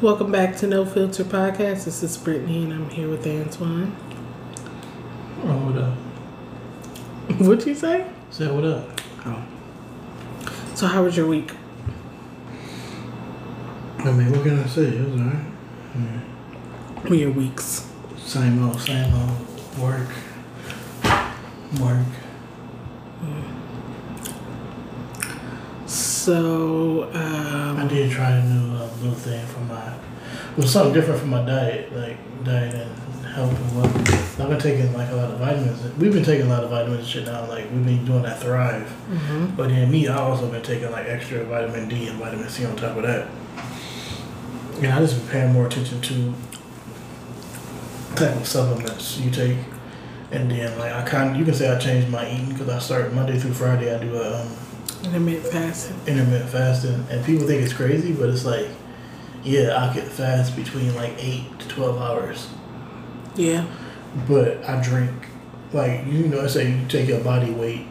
Welcome back to No Filter Podcast. This is Brittney, and I'm here with Antwan. Oh, what up? What'd you say? Say what up? Oh. So, how was your week? I mean, what can I say? It was alright. Or your weeks? Same old, same old. Work. Work. So, I um, did try a new uh, little thing for my. It was something different for my diet, like diet and health and wellness. I've been taking like a lot of vitamins. We've been taking a lot of vitamins and shit now. Like we've been doing that Thrive. mhm. But then me, I also been taking like extra vitamin D and vitamin C on top of that. And I just been paying more attention to type of supplements you take. And then like I kind, of you can say I changed my eating because I start Monday through Friday. I do a um, intermittent fasting. intermittent fasting, and people think it's crazy, but it's like, yeah, I could fast between like eight to twelve hours, Yeah. but I drink like you know, I say you take your body weight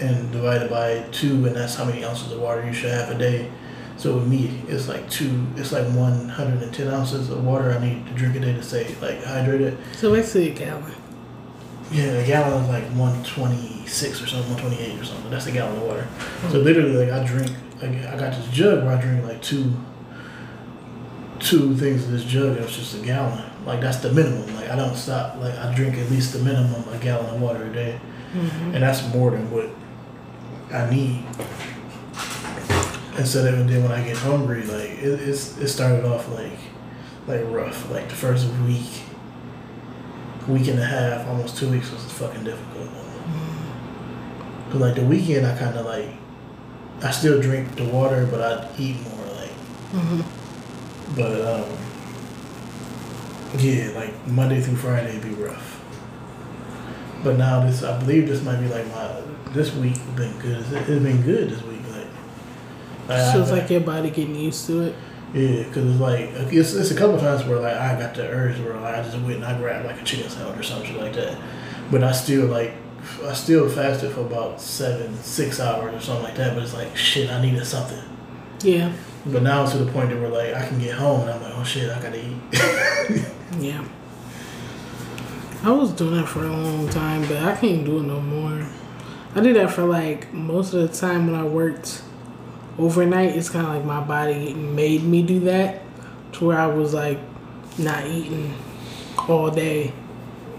and divide it by two, and that's how many ounces of water you should have a day. So with me, it's like two, it's like one hundred and ten ounces of water I need to drink a day to stay like hydrated. So, basically, a gallon. Yeah, a gallon is like one twenty six or something, one twenty eight or something. That's a gallon of water. So literally, like I drink, like, I got this jug where I drink like two, two things of this jug, and it's just a gallon. Like that's the minimum. Like I don't stop. Like I drink at least the minimum a gallon of water a day, Mhm. and that's more than what I need. And so then, then when I get hungry, like it, it's it started off like like rough. Like the first week, week and a half, almost two weeks was fucking difficult. Cause like the weekend, I kind of like I still drink the water, but I eat more. Like, Mhm. but um, yeah, like Monday through Friday it'd be rough. But now this, I believe this might be like my this week been good. It's, it's been good this week. Like, I- So, it's I- like your body getting used to it. Yeah, because it's like it's, it's a couple times where like I got the urge where like I just went and I grabbed like a chicken sandwich or something like that, but I still like I still fasted for about seven six hours or something like that. But it's like shit, I needed something. Yeah. But now it's to the point that where like I can get home and I'm like, oh shit, I gotta eat. Yeah. I was doing that for a long time, but I can't do it no more. I did that for like most of the time when I worked overnight. It's kind of like my body made me do that to where I was like not eating all day.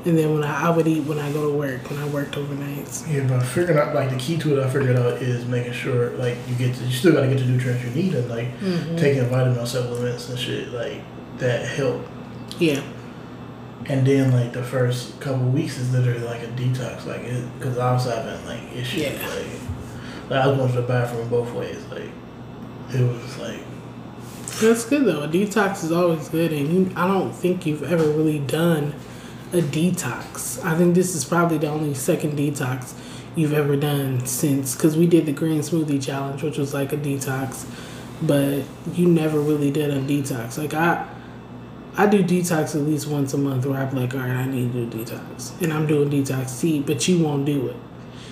And then when I, I would eat when I go to work, when I worked overnights. yeah, but figuring out like the key to it, I figured out is making sure like you get to, you still gotta get the nutrients you need and like mm-hmm. taking vitamin supplements and shit like that help Yeah. And then like the first couple weeks is literally like a detox, like it because I was having like issues, Yeah. like, like I was going to the bathroom both ways, like it was like That's good though. A detox is always good, and you, I don't think you've ever really done a detox. I think this is probably the only second detox you've ever done since because we did the green smoothie challenge, which was like a detox, but you never really did a detox. Like I, I do detox at least once a month, where I'm like, all right, I need to do detox, and I'm doing detox tea, but you won't do it.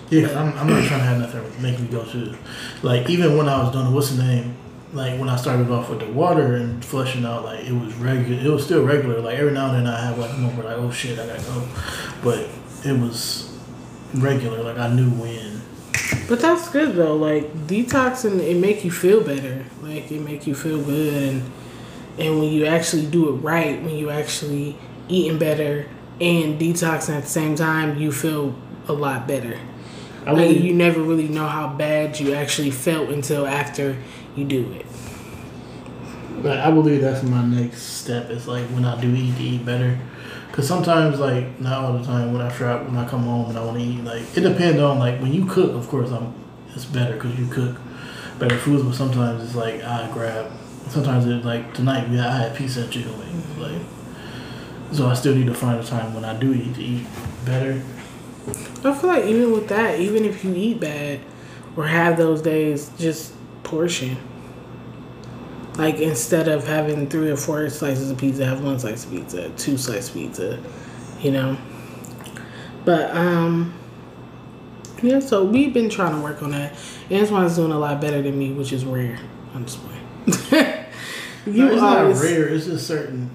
Yeah, I'm, I'm not trying to have nothing make me go to, like even when I was doing what's the name, like when I started off with the water and flushing out, like it was regular, it was still regular. Like every now and then I have like a moment like oh shit I gotta go, but it was regular. Like I knew when. But that's good though. Like detoxing, it make you feel better. Like it make you feel good, and and when you actually do it right, when you actually eating better and detoxing at the same time, you feel a lot better. I Like really- you never really know how bad you actually felt until after you do it. Like I believe that's my next step. Is like when I do eat to eat better, because sometimes like not all the time when I try when I come home and I want to eat like it depends on like when you cook. Of course, I'm it's better because you cook better foods. But sometimes it's like I grab. Sometimes it's like tonight we I had pizza and chicken wings. Like so, I still need to find a time when I do eat to eat better. I feel like even with that, even if you eat bad or have those days, just portion. Like instead of having three or four slices of pizza, have one slice of pizza, two slices of pizza, you know. But um, yeah. So we've been trying to work on that. Antwan's doing a lot better than me, which is rare. I'm just playing. you no, it's always, not rare. It's just certain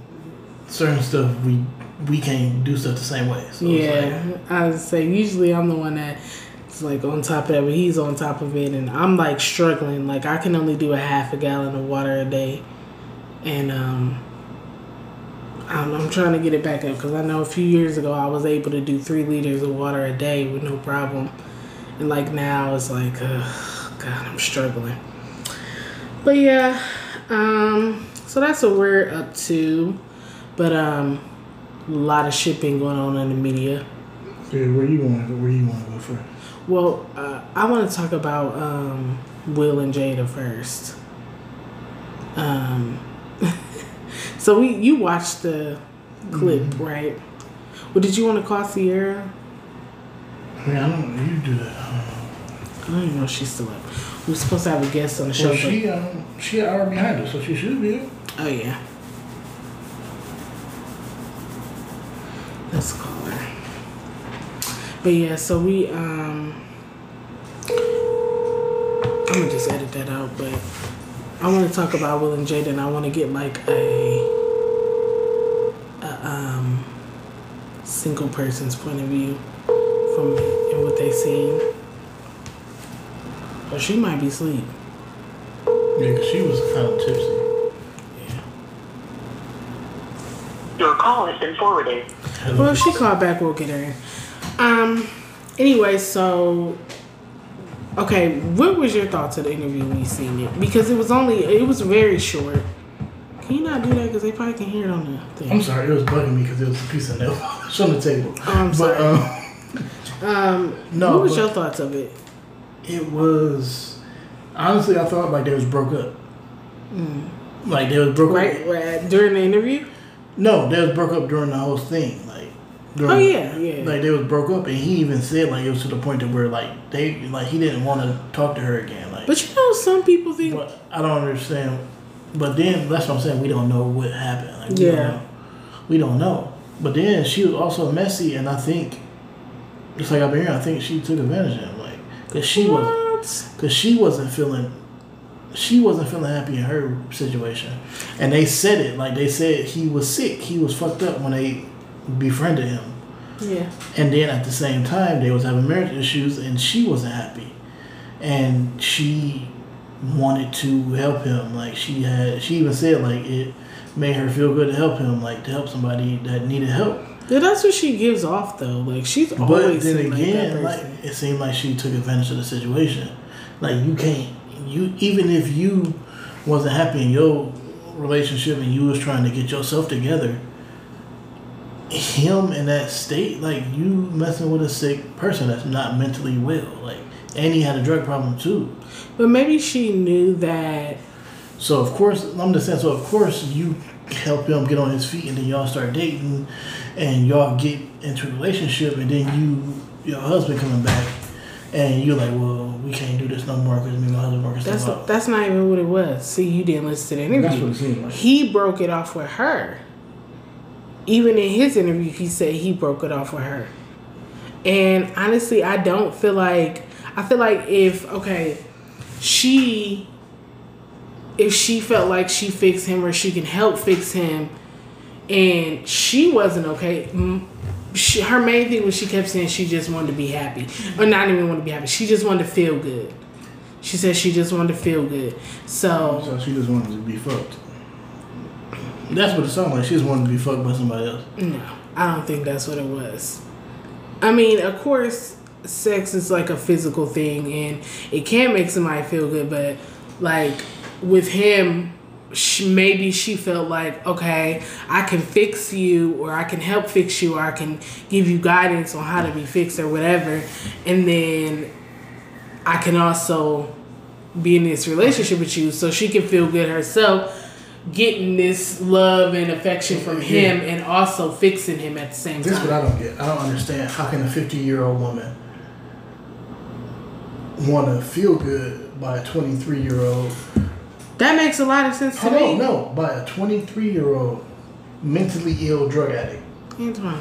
certain stuff we we can't do stuff the same way. So yeah, like, I would say usually I'm the one that's like on top of that, but he's on top of it, and I'm like struggling. Like I can only do a half a gallon of water a day, and um, I'm, I'm trying to get it back up because I know a few years ago I was able to do three liters of water a day with no problem, and like now it's like, uh, God, I'm struggling. But yeah, um, so that's what we're up to, but um a lot of shipping going on in the media. Yeah, where you want to where you want to go first? Well, uh, I want to talk about um, Will and Jada first. Um, so we you watched the clip, mm-hmm. right? Well, did you want to call Sierra? Yeah, I don't. Know you do that. I don't even know if she's still up. We are supposed to have a guest on the show. Well, she um, she an hour behind us, so she should be. Oh yeah. Let's call her. But yeah, so we um I'm gonna just edit that out, but I want to talk about Will and Jaden. I want to get like a, a um single person's point of view from it and what they seen. But she might be asleep. Yeah, cause she was kind of tipsy. Your call has been forwarded. Well, if she called back, we'll get her in. Um. Anyway, so okay, what was your thoughts of the interview when you seen it? Because it was only it was very short. Can you not do that because they probably can hear it on the thing? I'm sorry, it was bugging me because it was a piece of nail polish on the table. Oh, I'm sorry. Um, um, no, what was your thoughts of it? It was honestly, I thought like they was broke up. Mm. Like they was broke right, up right during the interview. No, they was broke up during the whole thing. Like, during, oh yeah, yeah. Like they was broke up, and he even said like it was to the point that where like they like he didn't want to talk to her again. Like, but you know, some people think. But I don't understand. But then that's what I'm saying. We don't know what happened. Like, we yeah. Don't. We don't know. But then she was also messy, and I think, just like I've been here, I think she took advantage of him, like, cause she what? was, cause she wasn't feeling she wasn't feeling happy in her situation. And they said it, like they said he was sick. He was fucked up when they befriended him. Yeah. And then at the same time they was having marriage issues and she wasn't happy. And she wanted to help him. Like she had she even said like it made her feel good to help him, like to help somebody that needed help. Yeah, that's what she gives off though. Like she's always. But then again, like, like it seemed like she took advantage of the situation. Like you can't you even if you wasn't happy in your relationship and you was trying to get yourself together, him in that state, like you messing with a sick person that's not mentally well, like, and he had a drug problem too. But maybe she knew that. So of course, I'm just saying. So of course, you help him get on his feet, and then y'all start dating, and y'all get into a relationship, and then you, your husband coming back, and you're like, well, we can't do this no more because me and my husband working that's a, that's not even what it was. See, you didn't listen to the interview. That's what it seemed like. He broke it off with her. Even in his interview, he said he broke it off with her. And honestly, I don't feel like I feel like if okay, she if she felt like she fixed him or she can help fix him, and she wasn't okay she, her main thing was she kept saying she just wanted to be happy, or not even want to be happy. She just wanted to feel good. She said she just wanted to feel good. So, so she just wanted to be fucked. That's what it sounded like. She just wanted to be fucked by somebody else. No, I don't think that's what it was. I mean, of course, sex is like a physical thing, and it can make somebody feel good. But like with him, she, maybe she felt like, okay, I can fix you, or I can help fix you, or I can give you guidance on how to be fixed, or whatever. And then I can also be in this relationship with you, so she can feel good herself, getting this love and affection from him, yeah. and also fixing him at the same this time. This is what I don't get. I don't understand. How can a fifty-year-old woman want to feel good by a twenty-three-year-old? That makes a lot of sense to me. No, by a 23 year old mentally ill drug addict. Antwan.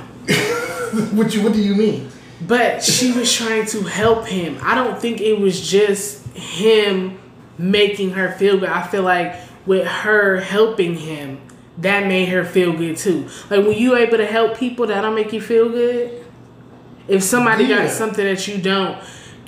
what you? What do you mean? But she was trying to help him. I don't think it was just him making her feel good. I feel like with her helping him, that made her feel good too. Like when you able to help people, that'll make you feel good. If somebody Yeah. got something that you don't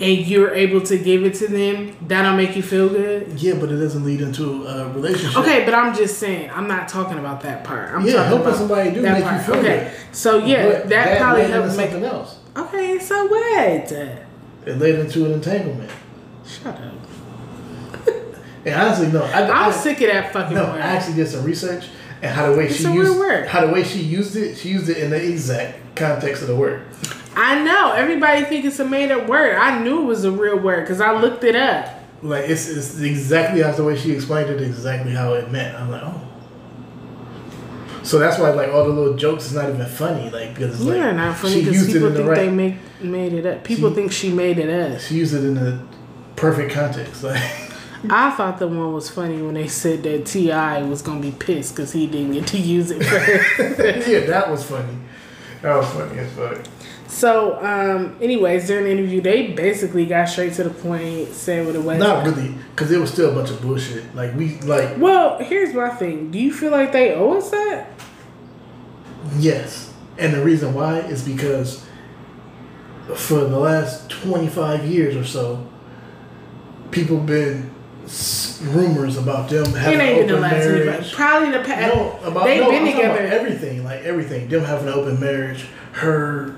and you're able to give it to them, that'll make you feel good. Yeah, but it doesn't lead into a relationship. Okay, but I'm just saying, I'm not talking about that part. I'm Yeah, talking helping about somebody do that make you part. feel okay. good. So yeah, But that, probably into make. something else. Okay, so what? It led into an entanglement. Shut up. And honestly, no, I, I'm I, sick of that fucking No, word. I actually did some research, and how the way It's she used word. how the way she used it, she used it in the exact context of the word. I know everybody think it's a made up word. I knew it was a real word because I looked it up. Like it's, it's exactly how the way she explained it, exactly how it meant. I'm like, oh. So that's why like all the little jokes is not even funny, like because Yeah, like not funny because people in the think right. they make made it up. People She- think she made it up. she used it in the perfect context. Like I thought the one was funny when they said that T.I. was gonna be pissed because he didn't get to use it first. yeah, that was funny. That was funny as fuck. So, um, anyways, during the interview, they basically got straight to the point, said what it was. Not really, because it was still a bunch of bullshit. Like we like Well, here's my thing. Do you feel like they owe us that? Yes. And the reason why is because for the last 25 years or so, people been rumors about them It having ain't an been the open last marriage. Probably the past. No, about They've no, been I'm together. everything, like everything. Them having an open marriage, her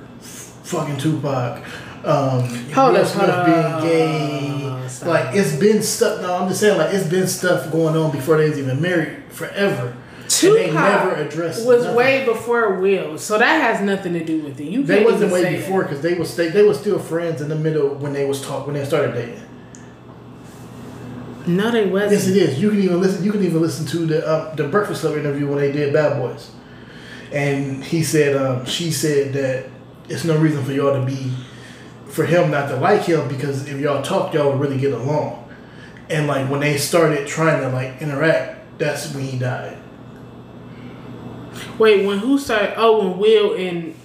fucking Tupac, um, Hold Will up, Smith hold being gay. Like it's been stuff. No, I'm just saying, like it's been stuff going on before they was even married forever. Tupac and they never addressed. was nothing. way before Will, so that has nothing to do with it. You They wasn't way before because they was they, they was still friends in the middle when they was talk when they started dating. No, they wasn't. is. You can even listen. You can even listen to the uh, the Breakfast Club interview when they did Bad Boys, and he said um, she said that it's no reason for y'all to be for him not to like him because if y'all talk, y'all would really get along. And like when they started trying to like interact, that's when he died. Wait, when who started? Oh, when Will and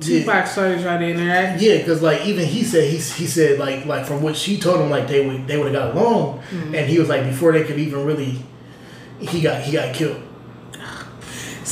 Tupac Yeah. started trying to interact. Yeah, because like even he said he, he said like like from what she told him like they would they would have got along, Mm-hmm. and he was like before they could even really, he got he got killed.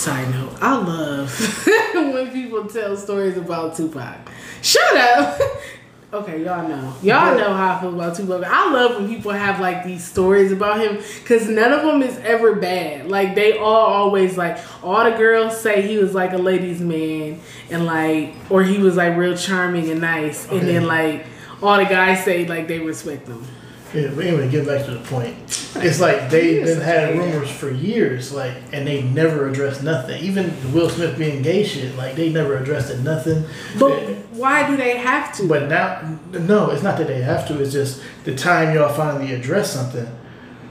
Side note: I love when people tell stories about Tupac. Shut up. okay, y'all know. Y'all know how I feel about Tupac. I love when people have like these stories about him because none of them is ever bad. Like they all always like all the girls say he was like a ladies' man and like or he was like real charming and nice, and then like all the guys say like they respect him. Yeah, but anyway, get back to the point. It's like they've been had rumors for years, like, and they never addressed nothing. Even Will Smith being gay shit, like they never addressed it. Nothing. But why do they have to? But now, no, it's not that they have to. It's just the time y'all finally address something,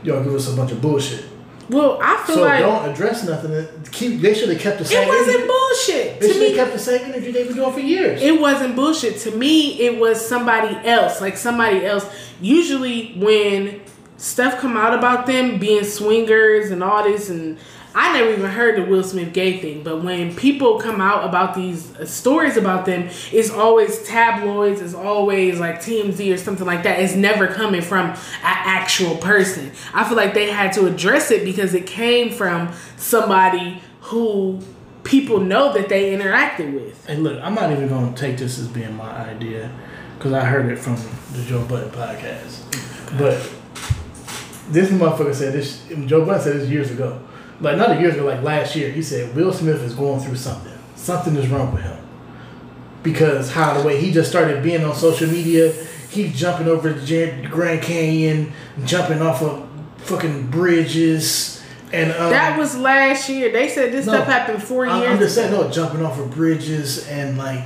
y'all give us a bunch of bullshit. Well, I feel So like don't address nothing. Keep. They should have kept the same. it wasn't energy. bullshit They should have kept the same energy they've been doing for years. It wasn't bullshit. To me, it was somebody else. Like somebody else. Usually when stuff come out about them being swingers and all this and I never even heard the Will Smith gay thing, but when people come out about these stories about them, it's always tabloids, it's always like TMZ or something like that. It's never coming from an actual person. I feel like they had to address it because it came from somebody who people know that they interacted with. Hey, look, I'm not even going to take this as being my idea because I heard it from the Joe Budden podcast. But this motherfucker said this. Joe Budden said this years ago, like not years ago, like last year. He said Will Smith is going through something. Something is wrong with him because how the way he just started being on social media, he's jumping over the Grand Canyon, jumping off of fucking bridges, and um, That was last year. They said this No. stuff happened 4 I'm, years. I'm just saying, no, jumping off of bridges and like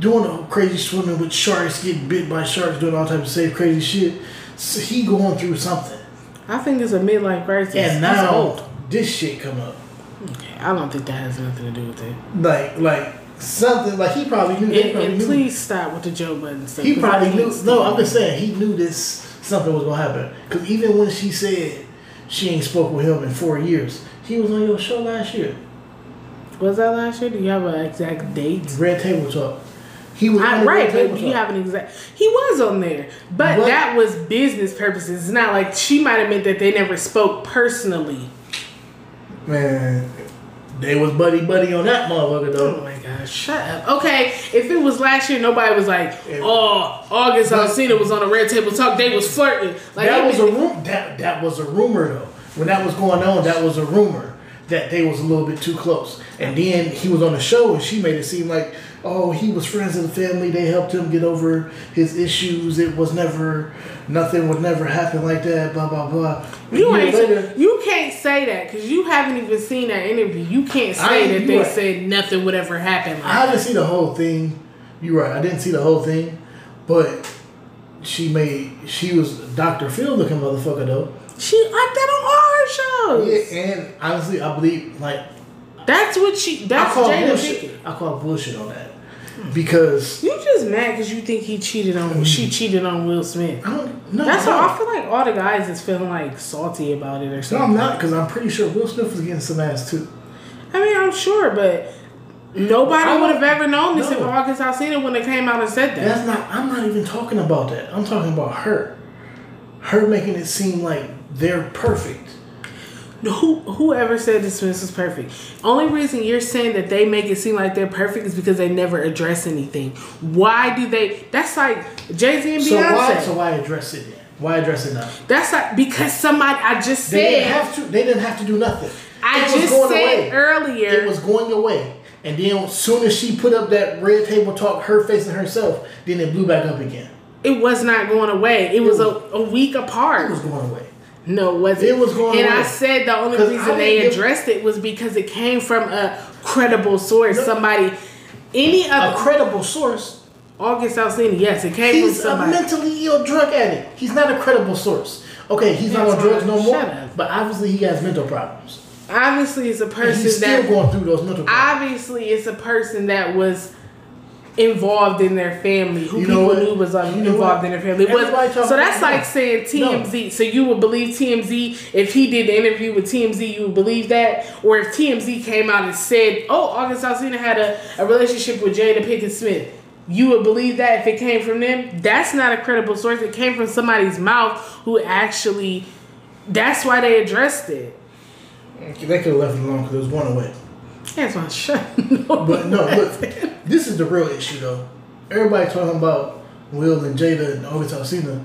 doing crazy swimming with sharks, getting bit by sharks, doing all types of safe crazy shit. So he going through something, I think it's a midlife crisis. and now. This shit come up, Okay, I don't think that has nothing to do with it. like like something like he probably knew. And, probably and knew- please stop with the Joe Budden stuff. He probably knew. No, I'm just saying he knew this something was gonna happen. Cause even when she said she ain't spoke with him in four years, he was on your show last year. Was that last year? Do you have an exact date? Red Table Talk. He was I, right, but you have an exact. He was on there, but, But- that was business purposes. It's not like she might have meant that they never spoke personally. Man, they was buddy buddy on that motherfucker though. Oh my gosh, shut up. Okay, if it was last year, nobody was like, "Oh, August Alsina was on a red table talk. They was flirting." Like that was a been- rum- that that was a rumor though. When that was going on, that was a rumor that they was a little bit too close. And then he was on the show and she made it seem like, oh, he was friends of the family. They helped him get over his issues. It was never nothing would never happen like that. Blah blah blah. You ain't later- you can't say that because you haven't even seen that interview. You can't say ain't- that they right. said nothing would ever happen. Like I didn't see the whole thing. You're right. I didn't see the whole thing, but she made she was Dr. Phil looking motherfucker though. she like that on all her shows. Yeah, and honestly, I believe like That's what she. That's I call Jada bullshit. I call bullshit on that because You just mad because you think he cheated on. She cheated on Will Smith. I don't. No, That's no. how I feel like all the guys is feeling like salty about it or No. I'm not because I'm pretty sure Will Smith was getting some ass too. I mean, I'm sure, but nobody would have ever known this if no. August Alsina when they came out and said that. That's not. I'm not even talking about that. I'm talking about her. Her making it seem like they're perfect. Who whoever said this is perfect? Only reason you're saying that they make it seem like they're perfect is because they never address anything. Why do they? That's like Jay Z and So Beyonce. why? So why address it? Then? Why address it now? That's like because somebody I just They didn't have to. They didn't have to do nothing. I It was just going said away. earlier. It was going away. And then as soon as she put up that red table talk, her facing herself, then it blew back up again. it was not going away. It was a, a week apart. It was going away. No, it wasn't. It was going And I said the only reason they give- addressed it was because it came from a credible source. No. Somebody, any A credible source. August Alsina, yes, it came from somebody. He's a mentally ill drug addict. He's not a credible source. Okay, he's not on drugs no more. Up. But obviously he has mental problems. Obviously, it's a person he's still that. going through those mental problems. Obviously, it's a person that was involved in their family, who You people knew was uh, You know involved what? in their family. Was- Everybody talk so that's about- like saying No. TMZ. So you would believe TMZ if he did the interview with TMZ, you would believe that, or if TMZ came out and said, "Oh, August Alsina had a, a relationship with Jada Pinkett Smith." You would believe that if it came from them. That's not a credible source. It came from somebody's mouth who actually. That's why they addressed it. They could have left it alone because it was going away. That's why shut. But no, look, this is the real issue though. Everybody talking about Will and Jada and August Alsina.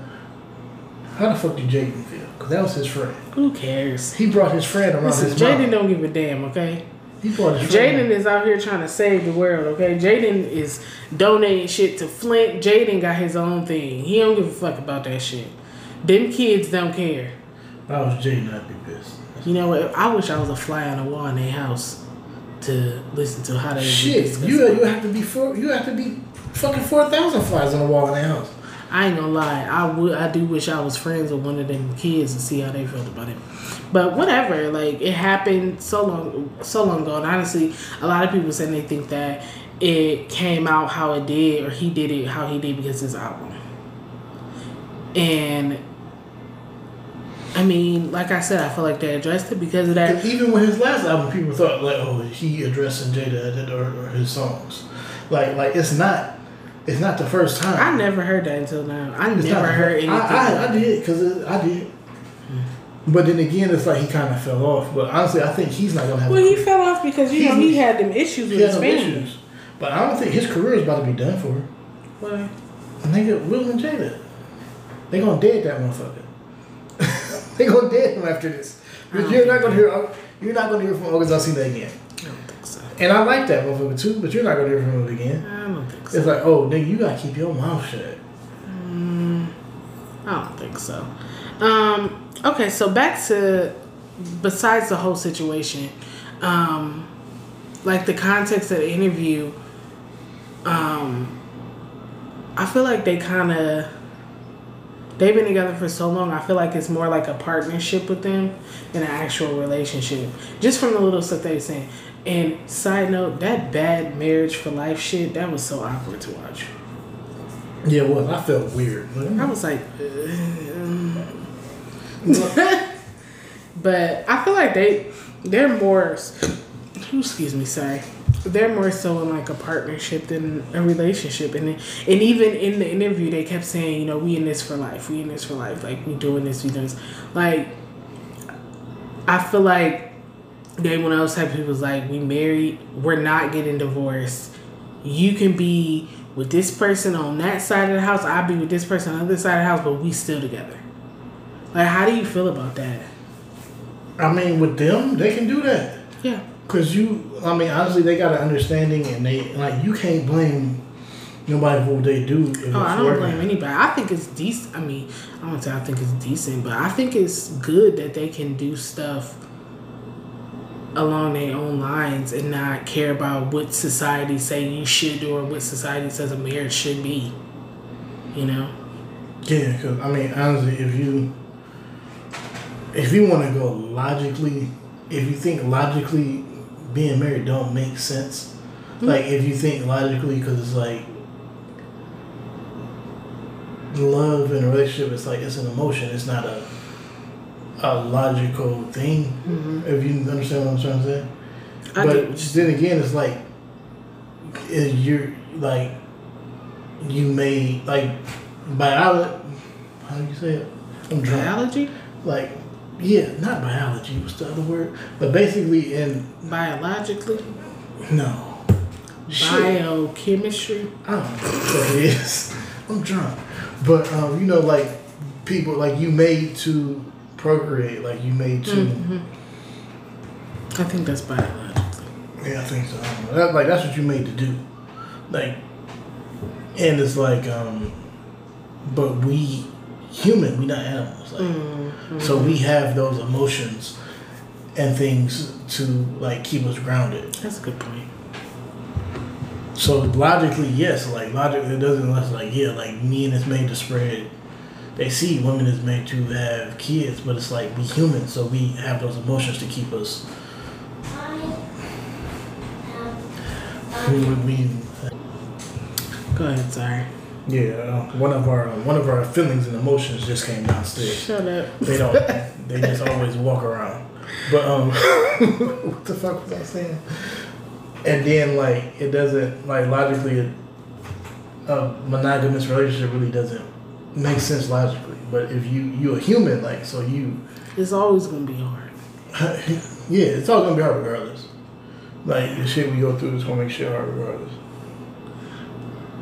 How the fuck did Jaden feel? Because that was his friend. Who cares? He brought his friend around Listen, his Jaden don't give a damn, okay? He brought his friend. Jaden is out here trying to save the world, okay? Jaden is donating shit to Flint. Jaden got his own thing. He don't give a fuck about that shit. Them kids don't care. If I was Jaden, I'd be pissed. You know what? I wish I was a fly on the wall in their house to listen to how they Shit, you you have to be four. You have to be fucking four thousand flies on the wall in their house. I ain't gonna lie. I would. I do wish I was friends with one of them kids and see how they felt about it. But whatever. Like it happened so long, so long ago. And honestly, a lot of people saying they think that it came out how it did, or he did it how he did because his album. And I mean, like I said, I feel like they addressed it because of that. Even with his last album, people thought like, oh, he addressing Jada or, or his songs. Like like it's not. It's not the first time. I never heard that until now. I It's never heard anything. I, I, I did because I did. But then again, it's like he kind of fell off. But honestly, I think he's not gonna have. Well, he fell off because you know He- had them issues with He his family. issues. But I don't think his career is about to be done for. Well, Nigga, Will and Jada, they gonna dead that motherfucker. they dead him after this. You're not gonna hear. You're not gonna hear from August Alsina again. I don't think so. And I like that motherfucker too, but you're not gonna hear from him again. I don't think so. It's like, oh, nigga, you gotta keep your mouth shut. I don't think so. Um, okay, so back to besides the whole situation, um, like the context of the interview, um, I feel like they kind of they've been together for so long. I feel like it's more like a partnership with them than an actual relationship. Just from the little stuff they were saying. And side note, that bad marriage for life shit that was so awkward to watch. Yeah, well, I felt weird. I was like, uh, but I feel like they they're more. Excuse me, sorry. They're more so in like a partnership than a relationship. And and even in the interview they kept saying you know we in this for life. We in this for life. Like we doing this we doing this like i feel like they when i was type people was like we married. We're not getting divorced. You can be with this person on that side of the house. I'll be with this person on the other side of the house but we still together. Like how do you feel about that? I mean, with them, they can do that. yeah Cause you, I mean, honestly, they got an understanding, and they like you can't blame nobody for what they do. If Oh, I don't working. blame anybody. I think it's decent. I mean, I don't say I think it's decent, but I think it's good that they can do stuff along their own lines and not care about what society say you should do or what society says a marriage should be. You know? Yeah, because I mean, honestly, if you if you want to go logically, if you think logically, being married don't make sense. Mm-hmm. Like if you think logically, because it's like love in a relationship, it's like it's an emotion. It's not a a logical thing. Mm-hmm. If you understand what I'm trying to say. I but you- then again, it's like you're like you may like biology. How do you say it? I'm drunk. biology, Like yeah, not biology. What's the other word? But basically, in biologically, no shit. biochemistry. I don't know what that is. I'm drunk, but um, you know, like people like you made to procreate. Like you made to. Mm-hmm. I think that's biologically. Yeah, I think so. I. That, like that's what you made to do. Like, and it's like, um, but we human, We're not animals. Like, Mm-hmm. so we have those emotions and things to like keep us grounded. That's a good point. So logically, yes, like logically, it doesn't less like yeah, like men is made to spread. They see women is made to have kids, but it's like we human, so we have those emotions to keep us. We, we, Go ahead, sorry. Yeah, uh, one of our one of our feelings and emotions just came downstairs. Shut up. They don't. they just always walk around. But um, what the fuck was I saying? And then like it doesn't like logically, a, a monogamous relationship really doesn't make sense logically. But if you you a human like so you, It's always gonna be hard. yeah, it's all gonna be hard regardless. Like the shit we go through is gonna make shit hard regardless.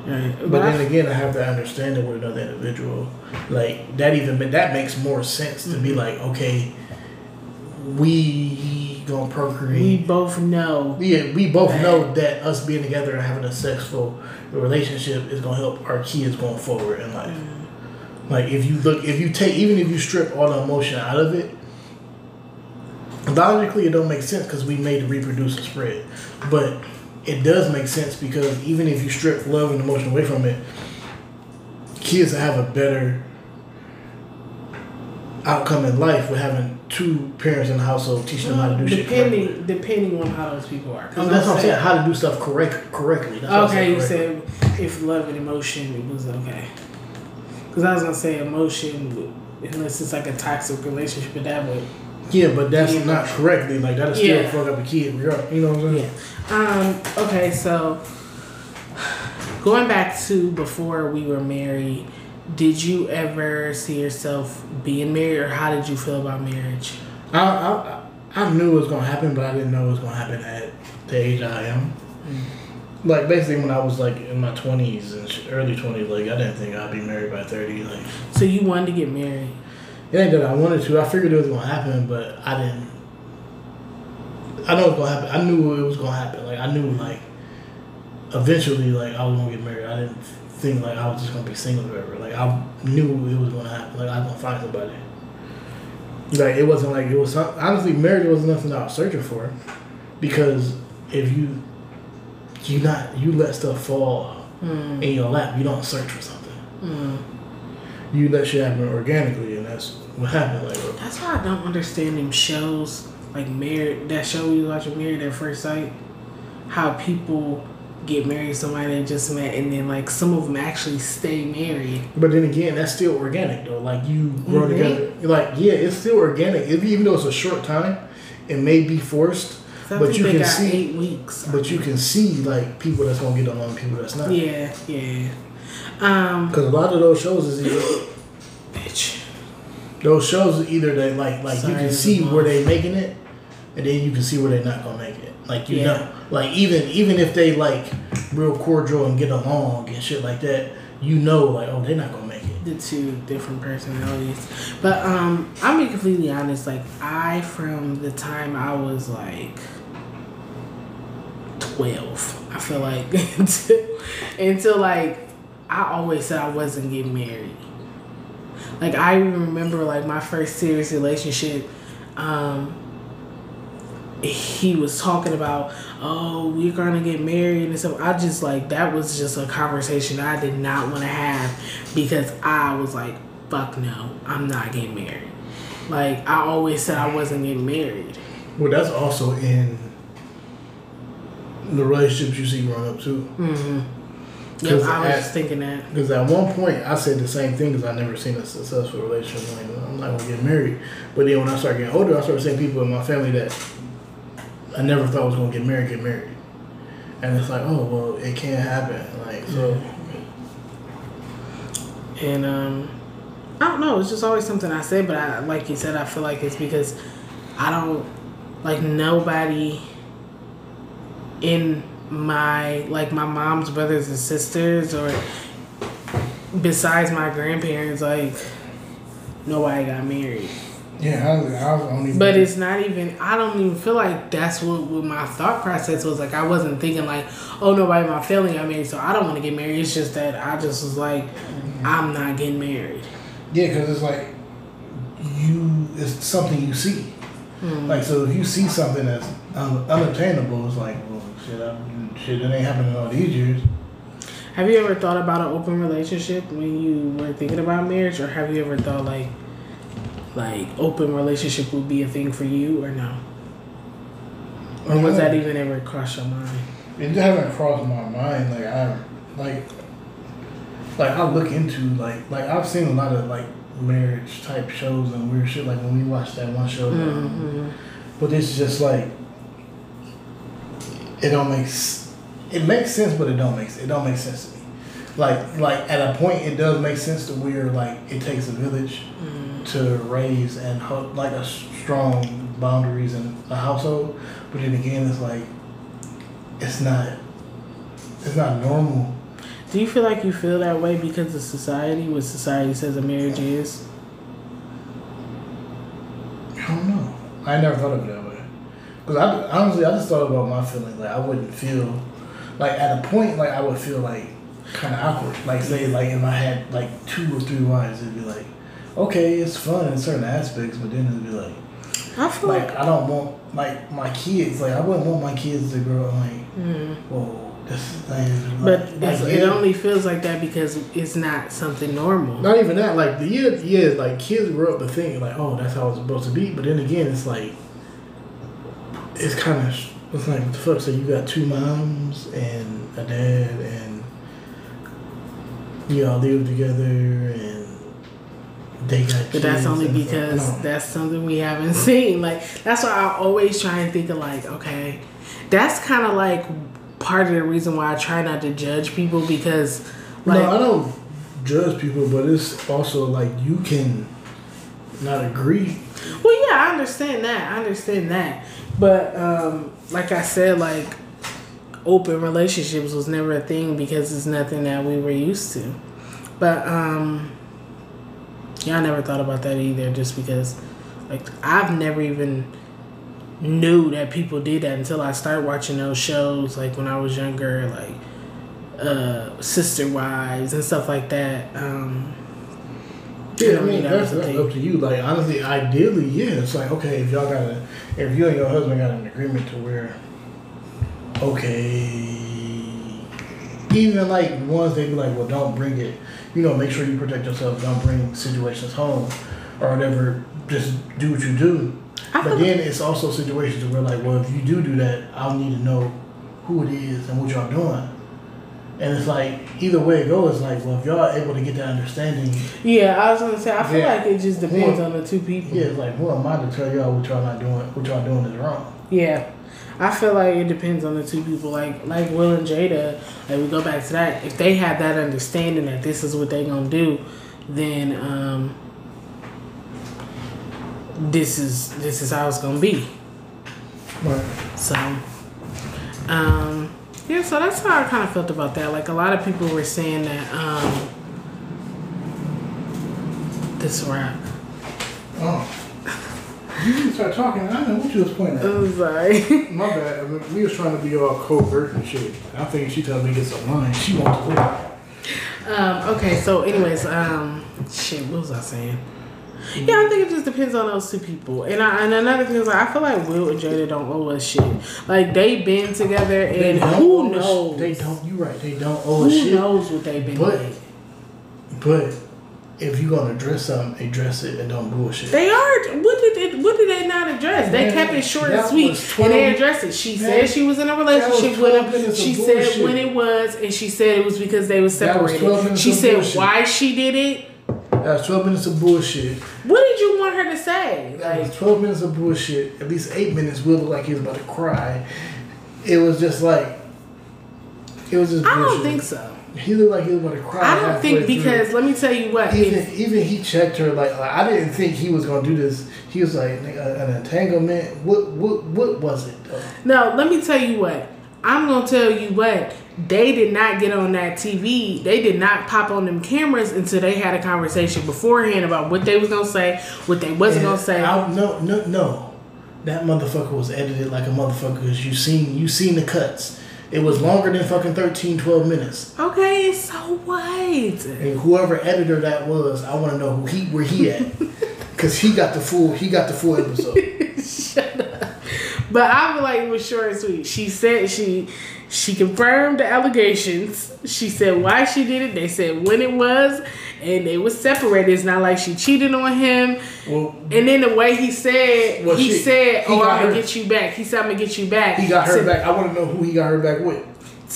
Right. But then again, I have to understand that we're another individual. Like that even that makes more sense to be mm-hmm. like, okay, we gonna procreate. we both know yeah, we both Right. know that us being together and having a sexual relationship is gonna help our kids going forward in life. Mm-hmm. Like if you look, if you take, even if you strip all the emotion out of it, logically it don't make sense because we made to reproduce and spread. But it does make sense because even if you strip love and emotion away from it, kids have a better outcome in life with having two parents in the household teaching them how to do shit. correctly. depending depending on how those people are. Oh, mean, that's what I'm saying. How to do stuff correct, correctly. That's Okay, you correctly. said if love and emotion it was okay. Because I was gonna say emotion, unless it's like a toxic relationship, but that would Yeah, but that's Yeah. not correctly. Like that'll still Yeah. fuck up a kid. You know what I'm saying? Yeah. Um, okay, so going back to before we were married, did you ever see yourself being married or how did you feel about marriage? I, I I knew it was gonna happen, but I didn't know it was gonna happen at the age I am. Like basically, when I was like in my twenties and early twenties, like I didn't think I'd be married by thirty. Like So you wanted to get married. It ain't that I wanted to. I figured it was gonna happen, but I didn't. I know it was gonna happen. I knew it was gonna happen. Like I knew like eventually, like I was gonna get married. I didn't think like I was just gonna be single forever. Like I knew it was gonna happen. Like I was gonna find somebody. Like it wasn't like it was honestly marriage wasn't nothing I was searching for, because if you you not you let stuff fall Hmm. in your lap, you don't search for something. Hmm. You let shit happen organically, what happened. Like That's why I don't understand them shows like married. That show we was watching, Married at First Sight. How people get married to somebody they just met, and then like some of them actually stay married. But then again, that's still organic though. Like you grow Mhm. together. Like yeah, it's still organic. If, even though it's a short time, it may be forced. But you can see- eight weeks. But you can see like people that's gonna get along, people that's not. Yeah, yeah. Um, Because a lot of those shows is either bitch. Those shows either they like like you can see where they making it, and then you can see where they're not gonna make it. Like you Yeah. know, like even even if they like real cordial and get along and shit like that, you know, like oh they're not gonna make it. the two different personalities. But um I'll be completely honest, like I from the time I was like twelve, I feel like until, until like I always said I wasn't getting married. Like I remember like my first serious relationship, um he was talking about, oh, we're gonna get married and stuff. I just like that was just a conversation I did not want to have because I was like, fuck no, I'm not getting married. Like I always said I wasn't getting married. Well, that's also in the relationships you see growing up too. Mm-hmm. Yep, I was at- just thinking that. Because at one point I said the same thing because I never seen a successful relationship. Like I'm not gonna get married. But then when I started getting older, I started seeing people in my family that I never thought was gonna get married get married. And it's like, oh well, it can't happen. Like so, And um, I don't know. It's just always something I say, but I like you said, I feel like it's because I don't like nobody in my like my mom's brothers and sisters or besides my grandparents like nobody got married. yeah, I was, I was only. But it's not even. I don't even feel like that's what, what my thought process was. Like I wasn't thinking like, oh, nobody in my family got married, so I don't want to get married. It's just that I just was like, I'm not getting married. yeah, because it's like you, it's something you see. Hmm. Like so, if you see something that's un- unattainable, it's like, shit, I, shit, that ain't happening all these years. Have you ever thought about an open relationship when you were thinking about marriage, or have you ever thought like, like open relationship would be a thing for you, or no? Or was that even ever cross your mind? It haven't crossed my mind. Like I, like, like I look into like like I've seen a lot of like marriage type shows and weird shit. Like when we watched that one show, Mm-hmm. but it's just like it don't make it makes sense, but it don't make it don't make sense to me. Like like at a point, it does make sense to where like it takes a village mm. to raise and ho- like a strong boundaries in a household, but then again, it's like it's not it's not normal. Do you feel like you feel that way because of society, what society says a marriage is? I don't know. I never thought of it that way. Cause I honestly, I just thought about my feelings. Like I wouldn't feel like at a point like I would feel like kind of awkward. Like say like if I had like two or three wives, it'd be like, okay, it's fun in certain aspects, but then it'd be like, I feel like like, I don't want like my kids. Like I wouldn't want my kids to grow up like, mm, whoa, this like, but like, it's, it only feels like that because it's not something normal. Not even that. Like the yeah, yeah, like kids grow up to think like, oh, that's how it's supposed to be. But then again, it's like, it's kind of, it's like what the fuck. So you got two moms and a dad, and y'all live together, and they got. To But that's only it's like, because no. that's something we haven't seen. Like that's why I always try and think of like, okay, that's kind of like part of the reason why I try not to judge people because, like, no, I don't judge people, but it's also like you can not agree. Well, yeah, I understand that. I understand that. But um, like I said, like open relationships was never a thing because it's nothing that we were used to. But um, yeah, I never thought about that either. Just because, like, I've never even knew that people did that until I started watching those shows. Like when I was younger, like uh, Sister Wives and stuff like that. Um, Yeah, I never mean that's, that's up to you. Like honestly, ideally, yeah, it's like okay, if y'all got a, if you and your husband got an agreement to where, okay, even like ones they be like, well, don't bring it, you know, make sure you protect yourself, don't bring situations home, or whatever. Just do what you do. I But feel then it's also situations where like, well, if you do do that, I'll need to know who it is and what y'all doing. And it's like either way it goes, like, well, if y'all are able to get that understanding, Yeah, I was gonna say I feel Yeah. like it just depends Yeah. on the two people. yeah, it's like who am I to tell y'all what y'all not doing, what y'all doing is wrong. Yeah. I feel like it depends on the two people. Like like Will and Jada. Like we go back to that. If they have that understanding that this is what they gonna do, then um, this is this is how it's gonna be. Right. So, um, yeah, so that's how I kind of felt about that. Like a lot of people were saying that um, this rap. Oh. You didn't start talking. I don't know what you was pointing at. I'm sorry. My bad. I mean, we was trying to be all covert and shit. I think she told me to get some line. She wants to win. um, okay, so anyways, um, shit, what was I saying? Yeah, I think it just depends on those two people. And I, and another thing is like I feel like Will and Jada don't owe us shit. Like they've been together and who us- knows? They don't. You right. They don't owe Who us shit. knows what they've been But- like? But if you're gonna address something, address it and don't bullshit. They are. What did it, What did they not address? They Man, kept it short and sweet, was and they addressed it. She Man, said she was in a relationship with him. She said bullshit. when it was, and she said it was because they was That was 12 separated. She said bullshit. why she did it. That's twelve minutes of bullshit. What did you want her to say? That Like, was twelve minutes of bullshit. At least eight minutes Will looked like he was about to cry. It was just like it was just. I don't think so. He looked like he was about to cry. I don't think through. because let me tell you what. even if- even he checked her like, like I didn't think he was gonna do this. He was like an entanglement. What what what was it? Though? No, let me tell you what. I'm gonna tell you what. They did not get on that TV. They did not pop on them cameras until they had a conversation beforehand about what they was gonna say, what they wasn't And gonna say. I, no no no, that motherfucker was edited like a motherfucker. Cause you seen you seen the cuts. It was longer than fucking 13, 12 minutes. Okay, so what? And whoever editor that was, I want to know who he where he at, cause he got the full he got the full episode. But I feel like it was short and sweet. She said she she confirmed the allegations. She said why she did it. They said when it was, and they was separated. It's not like she cheated on him. Well, And then the way he said, Well, he she- said, "Oh, I'm gonna her- get you back." He said, "I'm gonna get you back." he got her to, back. I want to know who he got her back with.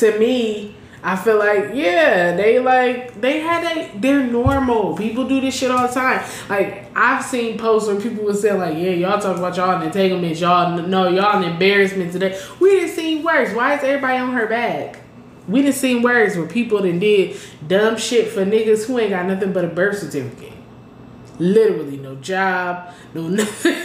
To me, I feel like yeah, they like they had a they're normal. People do this shit all the time. Like I've seen posts where people would say like, "Yeah, y'all talk about y'all entanglements. Y'all know y'all an embarrassment today." We didn't see worse. Why is everybody on her back? We didn't see worse where people done did dumb shit for niggas who ain't got nothing but a birth certificate. Literally no job, no nothing.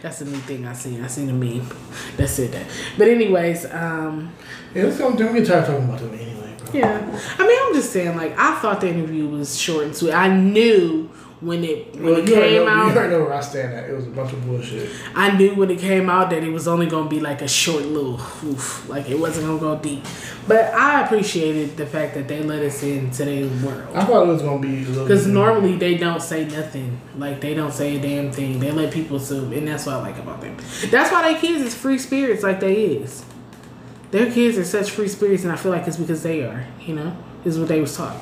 That's a new thing I seen. I seen a meme that said that. But anyways, um, Yeah, let's go. Don't talking about anyway, bro. Yeah. I mean, I'm just saying, like, I thought the interview was short and sweet. I knew when it when Well, it came know, you out. already know where I stand at. It was a bunch of bullshit. I knew when it came out that it was only gonna be like a short little oof, like it wasn't gonna go deep. But I appreciated the fact that they let us into their world. I thought it was gonna be a little. Because normally they don't say nothing. Like they don't say a damn thing. They let people assume, and that's what I like about them. That's why their kids is free spirits, like they is. Their kids are such free spirits, and I feel like it's because they are. You know, This is what they was taught.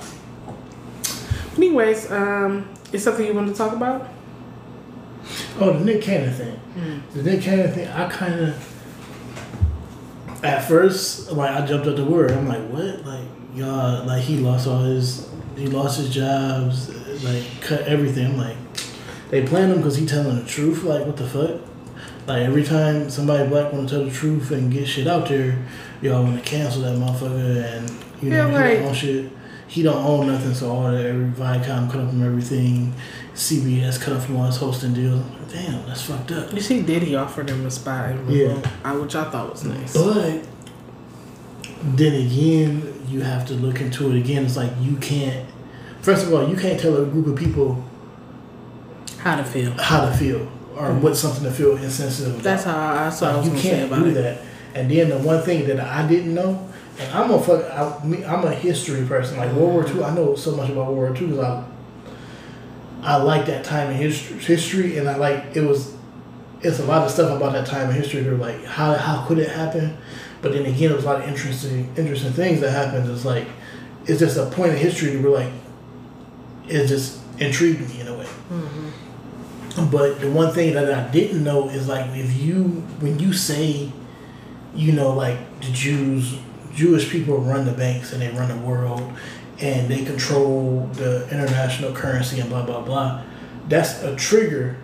Anyways, um, is something you want to talk about? Oh, the Nick Cannon thing. The Nick Cannon thing. I kind of. At first, like I jumped up the word. I'm like, what? Like y'all, like he lost all his, he lost his jobs, like cut everything. I'm like, they playing him because he telling the truth. Like what the fuck? Like every time somebody black want to tell the truth and get shit out there, y'all want to cancel that motherfucker and you know Yeah, he like- don't own shit. He don't own nothing, so all that every Viacom cut off from everything, CBS cut off from all his hosting deals. Damn, that's fucked up. You see, Diddy offered him a spot Yeah. Which I thought was nice. But then again, you have to look into it again. It's like you can't. First of all, you can't tell a group of people How to feel? how to feel or what something to feel insensitive about. That's how I, saw. was you can't do it. that. And then the one thing that I didn't know, and I'm a fuck, I, I'm a history person. Like World War II, I know so much about World War II because I, I like that time in history, history, and I like it was. It's a lot of stuff about that time in history. They're like, how how could it happen? But then again, there's a lot of interesting interesting things that happened. It's like, it's just a point in history where like, it just intrigued me in a way. But the one thing that I didn't know is like if you when you say, you know, like the Jews, Jewish people run the banks and they run the world, and they control the international currency and blah blah blah. That's a trigger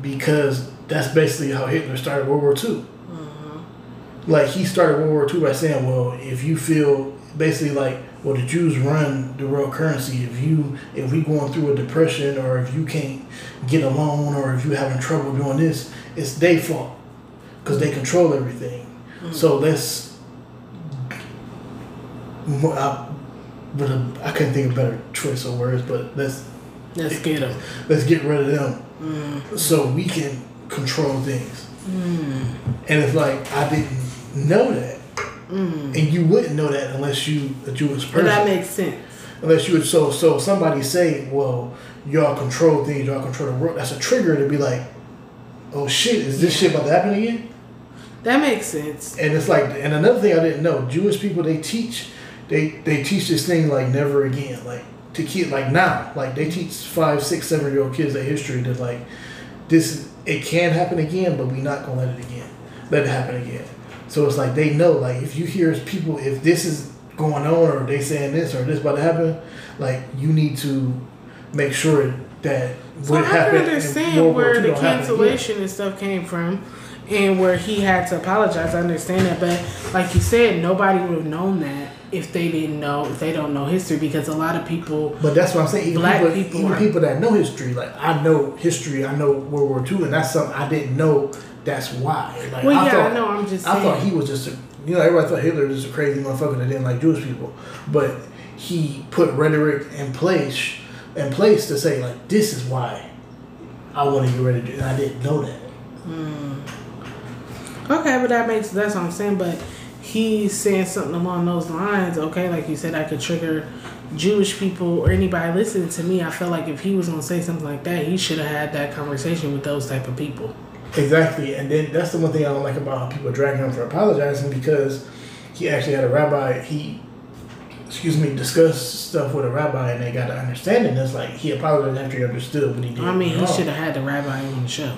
because that's basically how Hitler started World War II. Mm-hmm. like he started World War II by saying, well, if you feel basically like, well, the Jews run the world currency. If you if we going through a depression or if you can't get a loan or if you having trouble doing this, it's their fault because they control everything. Hmm. So let's. I, but uh, I couldn't think of better choice of words, but let's Let's get him. let's get rid of them hmm. so we can control things. Hmm. And it's like I didn't know that, Mm. and you wouldn't know that unless you a Jewish person. But that makes sense. unless you would so so somebody say, well, y'all control things, y'all control the world. That's a trigger to be like, oh shit, is this shit about to happen again? That makes sense. And it's like, and another thing I didn't know, Jewish people they teach, they they teach this thing like never again, like to keep like now, like they teach five, six, seven year old kids their history that like this it can happen again, but we not gonna let it again, let it happen again. So it's like they know, like if you hear people, if this is going on or they saying this or this about to happen, like you need to make sure that So what I happened can in understand where the don't happen again. cancellation and stuff came from and where he had to apologize. I understand that. But like you said, nobody would have known that if they didn't know, if they don't know history, because a lot of people. But that's what I'm saying. Even Black people, people even are- people that know history, like I know history, I know World War II, and that's something I didn't know. That's why. Like, Well, I yeah, thought, I know. I'm just I saying. thought he was just a, you know, everybody thought Hitler was just a crazy motherfucker that didn't like Jewish people, but he put rhetoric in place, in place to say like, this is why I want to get rid of it, and I didn't know that. Hmm. Okay, but that makes that's what I'm saying. But he's saying something along those lines. Okay, like you said, I could trigger Jewish people or anybody listening to me. I felt like if he was gonna say something like that, he should have had that conversation with those type of people. Exactly, and then that's the one thing I don't like about how people drag him for apologizing because he actually had a rabbi. He, excuse me, discussed stuff with a rabbi, and they got an understanding. It's like he apologized after he understood what he did. I mean, he should have had the rabbi on the show.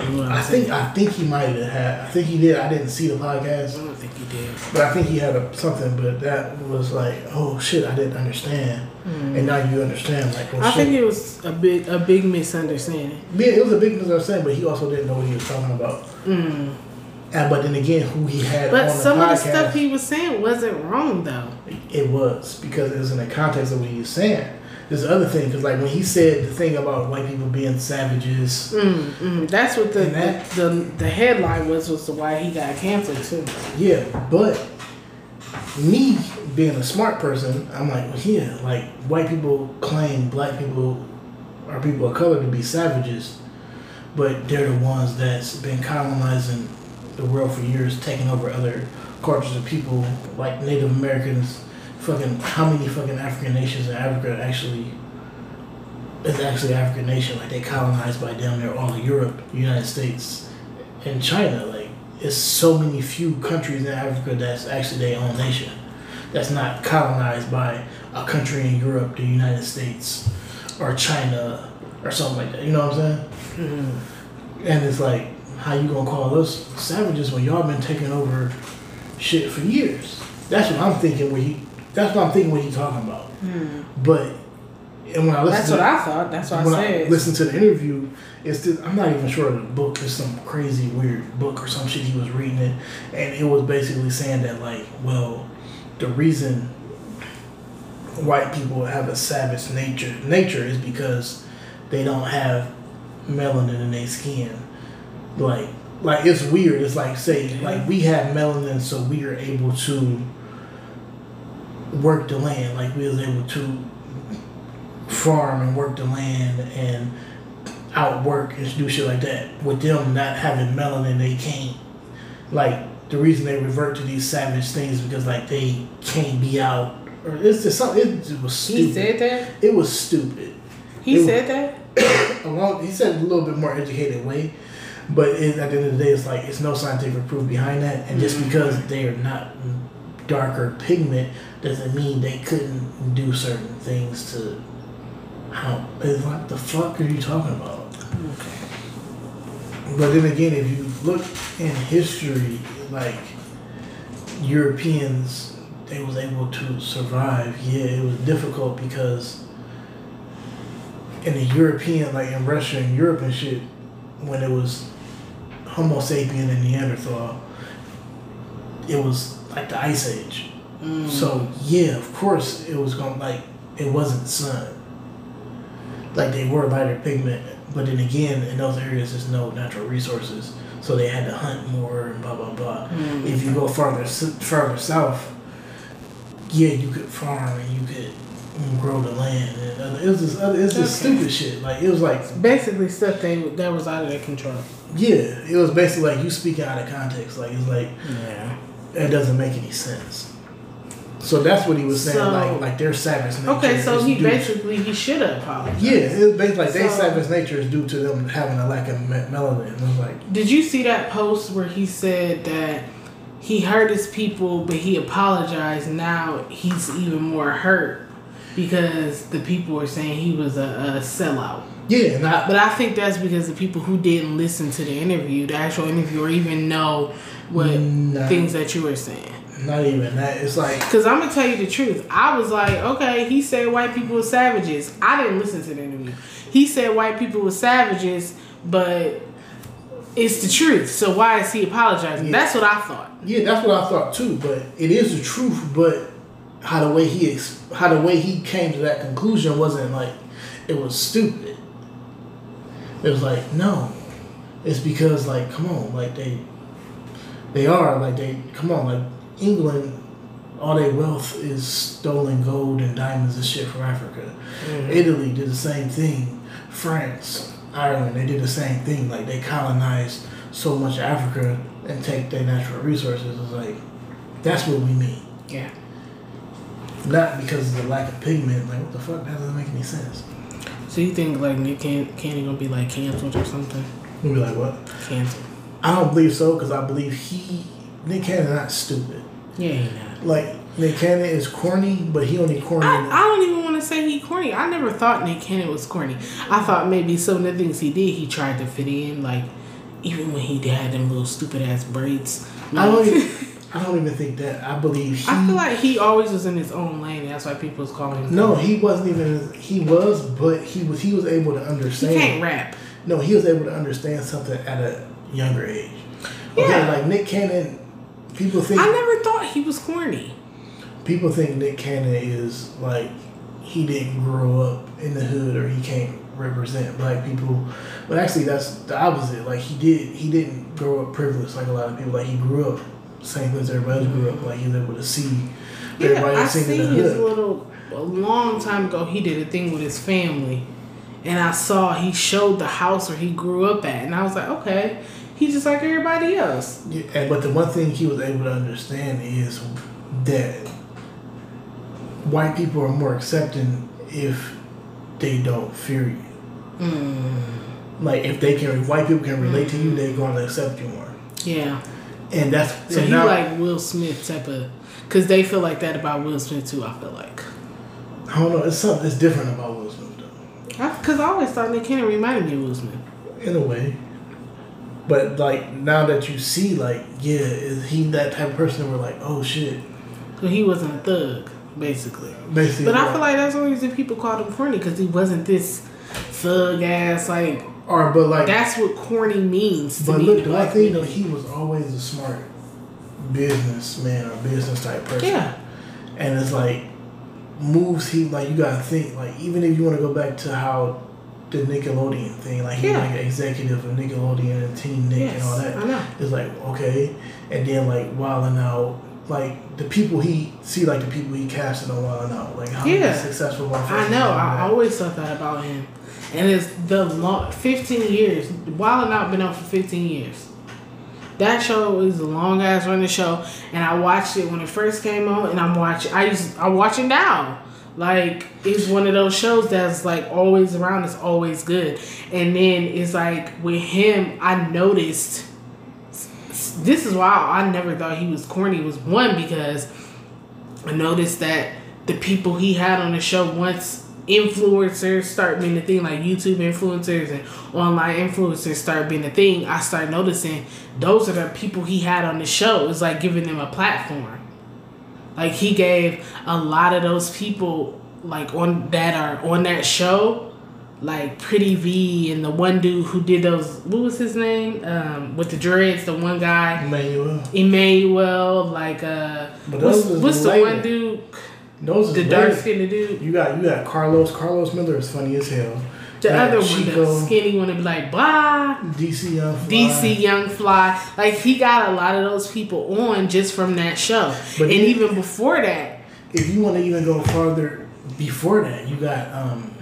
You know I'm I think I think he might have had. I think he did. I didn't see the podcast. I don't think he did. but I think he had a, something. But that was like, oh shit, I didn't understand, and now you understand. Like. I shit. think it was a big a big misunderstanding. Yeah, it was a big misunderstanding, but he also didn't know what he was talking about. And but then again, who he had. But on the some of the stuff he was saying wasn't wrong though. it was because it was in the context of what he was saying. There's other thing because like when he said the thing about white people being savages, Mm, mm, that's what the, that- the, the the headline was was the why he got canceled too. yeah, but me being a smart person, I'm like, well, yeah, like white people claim black people or people of color to be savages, but they're the ones that's been colonizing the world for years, taking over other cultures of people like Native Americans. Fucking how many fucking African nations in Africa actually is actually African nation? Like they colonized by damn near all of Europe, United States, and China. Like it's so many few countries in Africa that's actually their own nation. That's not colonized by a country in Europe, the United States, or China, or something like that. You know what I'm saying? Mm-hmm. And it's like, how you gonna call us savages when y'all been taking over shit for years? That's what I'm thinking. When he, that's what I'm thinking. What he talking about. Mm. But and when I listen, That's to, what I thought. That's what I said. I listen to the interview, it's I'm not even sure of the book. It's some crazy weird book or some shit he was reading it, and it was basically saying that like, well, the reason white people have a savage nature nature is because they don't have melanin in their skin. Like, like it's weird. It's like say like we have melanin, so we are able to work the land. Like we was able to farm and work the land and outwork and do shit like that. With them not having melanin, they can't. Like the reason they revert to these savage things because like they can't be out. Or it's just something. It was stupid. he said that. it was stupid. He It- said that. Along, he said it a little bit more educated way, but it, at the end of the day, it's like it's no scientific proof behind that. And just mm-hmm. because they are not darker pigment doesn't mean they couldn't do certain things to. How? It's like the fuck are you talking about? But then again, if you look in history, like Europeans, they was able to survive. Yeah, it was difficult because in the European, like in Russia and Europe and shit, when it was Homo sapien and Neanderthal, it was like the ice age. Mm. So yeah, of course it was going to like it wasn't sun. Like they were lighter pigment, but then again, in those areas there's no natural resources, so they had to hunt more and blah blah blah. Mm. If you go farther further south, yeah, you could farm and you could grow the land, and other- it was just other, it's just Okay. stupid shit. Like it was like Basically, stuff they that was out of their control. yeah, it was basically like you speak out of context. Like it's like Yeah. it doesn't make any sense. So that's what he was saying. So- like like their savage nature. Okay, so he due- basically he should have apologized. Yeah, it was basically like their savage nature is due to them having a lack of me- melanin. Like Did you see that post where he said that he hurt his people, but he apologized? Now he's even more hurt because the people are saying he was a, a sellout. yeah, I, But I think that's because the people who didn't listen to the interview, the actual interview, or even know what Nah. things that you were saying. Not even that. It's like Because I'm going to tell you the truth. I was like, okay, he said white people were savages. I didn't listen to the interview. He said white people were savages, but it's the truth. So why is he apologizing? Yeah. That's what I thought. yeah, that's what I thought too. But it is the truth. But how the way he ex- how the way he came to that conclusion wasn't like it was stupid. It was like no, it's because like come on, like they they are like they come on like England. All their wealth is stolen gold and diamonds and shit from Africa. Mm. Italy did the same thing. France, Ireland, they did the same thing. Like they colonized so much Africa and take their natural resources. It's like that's what we mean. Yeah. Not because of the lack of pigment. Like what the fuck? That doesn't make any sense. So you think like Nick Can- Cannon gonna be like canceled or something? Be like, what? Canceled. I don't believe so because I believe he Nick Cannon not stupid. Yeah, he not. Like Nick Cannon is corny, but he only corny. I, I don't even want to say he corny. I never thought Nick Cannon was corny. I thought maybe some of the things he did, he tried to fit in. Like even when he had them little stupid ass braids. I don't. Even, I don't even think that. I believe he. I feel like he always was in his own lane. That's why people was calling him. no, he wasn't even. He was, but he was. He was able to understand. he can't rap. No, he was able to understand something at a younger age. Okay, Yeah. like Nick Cannon, people think I never thought he was corny. people think Nick Cannon is like he didn't grow up in the hood or he can't represent black people, but actually that's the opposite. Like he did, he didn't grow up privileged like a lot of people. Like he grew up same place everybody else grew up. Like he was able to see Yeah, everybody I seen seen in the his little a long time ago. He did a thing with his family, and I saw he showed the house where he grew up at, and I was like, okay, he's just like everybody else. Yeah, but the one thing he was able to understand is that white people are more accepting if they don't fear you. Mm, Like if they can, if white people can relate to you, they're going to accept you more. yeah. And that's So he now- like Will Smith type of, cause they feel like that about Will Smith too. I feel like, I don't know. It's something. It's different about Will Smith though, I, cause I always thought Nick Cannon reminded me of Will Smith. in a way. But like now that you see, like yeah, is he that type of person? We're like oh shit, So he wasn't a thug, basically. basically. But I feel like that's the reason people called him corny, cause he wasn't this thug ass like. or but like That's what corny means to But me. look, in the one black thing though, community. he was always a smart businessman or business type person. Yeah. And it's like moves he like you gotta think like even if you want to go back to how the Nickelodeon thing like he's Yeah. like an executive of Nickelodeon and TeenNick and all Yes, that. I know. It's like okay, and then like Wildin' Out. Like the people he see, like the people he casted on Wild Out, like how Yeah. successful. I know. I always thought that about him. And it's the long, 15 years. Wild Out been on for 15 years. That show is a long ass running show, and I watched it when it first came on, and I'm watching. I used, I watch it now. Like it's one of those shows that's like always around. It's always good, and then it's like with him, I noticed. This is why I never thought he was corny. Was one because I noticed that the people he had on the show once influencers start being the thing, like YouTube influencers and online influencers start being the thing, I start noticing those are the people he had on the show. It's like giving them a platform. Like he gave a lot of those people like on that are on that show like Pretty Vee and the one dude who did those. What was his name? Um, with the dreads, the one guy, Emmanuel. Emmanuel. Like uh, what's, what's the one dude? Those The dark skinned dude. You got you got Carlos. Carlos Miller is funny as hell. The Got other one, the skinny one, to be like blah. DC Young Fly. DC Young Fly. Like he got a lot of those people on just from that show. But and even before that, If you want to even go farther before that, you got um,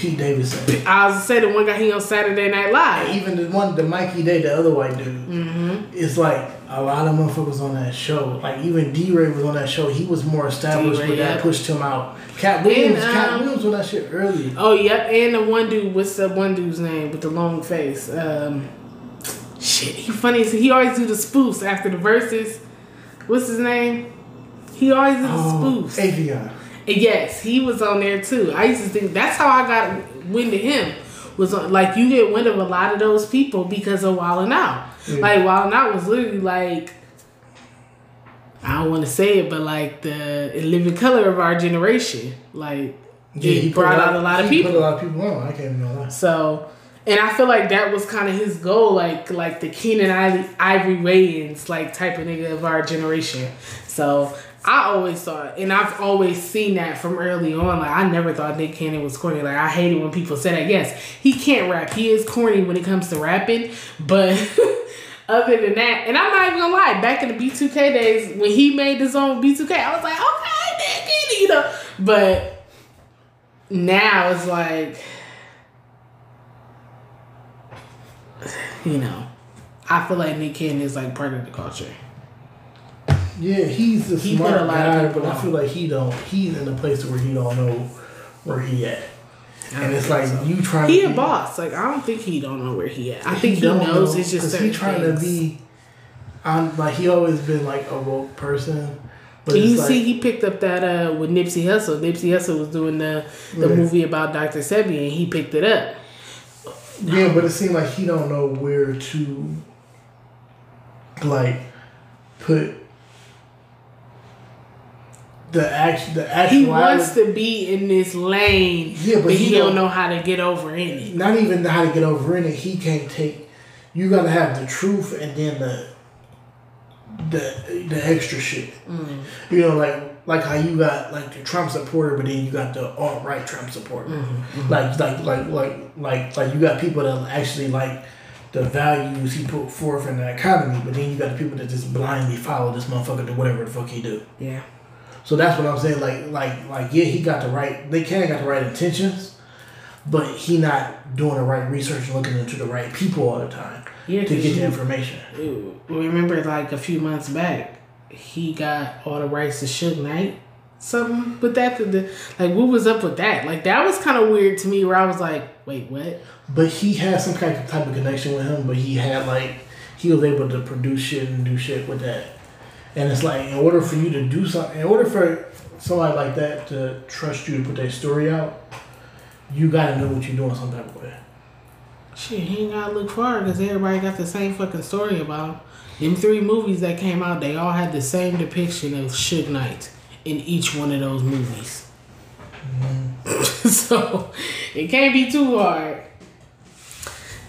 Pete Davidson. I was say the one guy he on Saturday Night Live. Even the one, the Mikey Day, the other white dude. Mm-hmm. It's like a lot of motherfuckers on that show. Like even D Ray was on that show. He was more established, but that pushed him out. Katt Williams, And, Katt um, Williams on that shit early. Oh yep, and the one dude, what's the one dude's name with the long face? Um, shit, he funny. as- He always do the spoofs after the verses. What's his name? He always do the Oh, spoofs. Affion. And yes, he was on there too. I used to think that's how I got wind of him. Was on, like you get wind of a lot of those people because of Wildin' Out. Yeah. Like Wildin' Out was literally like I don't want to say it, but like the living color of our generation. Like yeah, he brought out a lot of he people. Put a lot of people on. I can't even lie. So, and I feel like that was kind of his goal, like like the Keenen Ivory Wayans like type of nigga of our generation. So I always thought, and I've always seen that from early on. Like I never thought Nick Cannon was corny. Like I hated when people say that. Yes, he can't rap. He is corny when it comes to rapping, but. Other than that, and I'm not even gonna lie, back in the B2K days when he made his own B2K, I was like, okay, Nick Cannon, you know. But now it's like you know, I feel like Nick Cannon is like part of the culture. Yeah, he's the He smart a lot guy, people but I feel like he don't. He's in a place where he don't know where he at, and it's like you trying. He to a be- boss. Like I don't think he don't know where he at. I think he, knows. know, It's just 'cause certain he trying things. to be. On like he always been like a woke person, but And you like, see, he picked up that uh with Nipsey Hussle. Nipsey Hussle was doing the the Right. movie about Dr. Sebi, and he picked it up. Yeah, but it seemed like he don't know where to like put the act the actual He wants to be in this lane, Yeah, but but, he he, don't don't- know how to get over in it. not even how to get over in it. He can't take. You gotta have the truth and then the the the extra shit. Mm. You know, like like how you got like the Trump supporter, but then you got the alt right Trump supporter. Mm-hmm, Like like like like like like you got people that actually like the values he put forth in the economy, but then you got the people that just blindly follow this motherfucker to whatever the fuck he do. Yeah. So that's what I'm saying. Like, like, like, yeah, he got the right. They kind of got the right intentions, but he not doing the right research looking into the right people all the time Yeah, to get the information. remember like a few months back, he got all the rights to Suge Knight. Something with that, the, the- like what was up with that? Like that was kind of weird to me. Where I was like, wait, what? But he had some kind of type of connection with him. But he had like he was able to produce shit and do shit with that. And it's like in order for you to do something, in order for somebody like that to trust you to put their story out, you got to know what you're doing some type of way. Shit, he ain't gotta look far because everybody got the same fucking story about him. Them three movies that came out, they all had the same depiction of Suge Knight in each one of those movies. so it can't be too hard.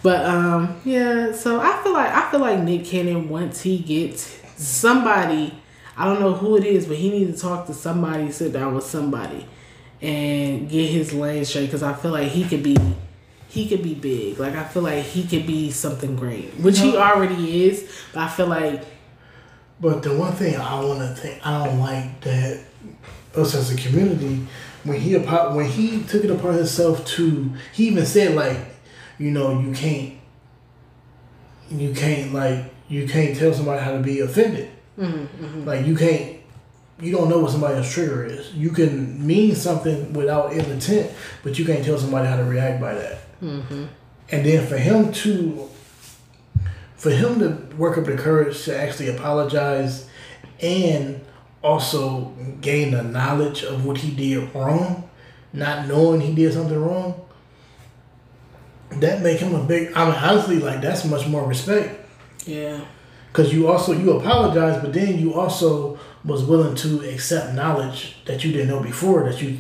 But um, yeah. So I feel like I feel like Nick Cannon once he gets somebody, I don't know who it is, but he needs to talk to somebody, sit down with somebody, and get his lane straight. Because I feel like he could be, he could be big. Like I feel like he could be something great, which he already is. But I feel like But the one thing I want to think I don't like that us as a community when he when he took it upon himself to he even said like you know you can't you can't like you can't tell somebody how to be offended. Mm-hmm. Like you can't you don't know what somebody's trigger is. You can mean something without ill intent but you can't tell somebody how to react by that. Mm-hmm. And then for him to for him to work up the courage to actually apologize and also gain the knowledge of what he did wrong, not knowing he did something wrong, that make him a big. I mean, honestly, like that's much more respect yeah, because you also you apologize, but then you also was willing to accept knowledge that you didn't know before that you,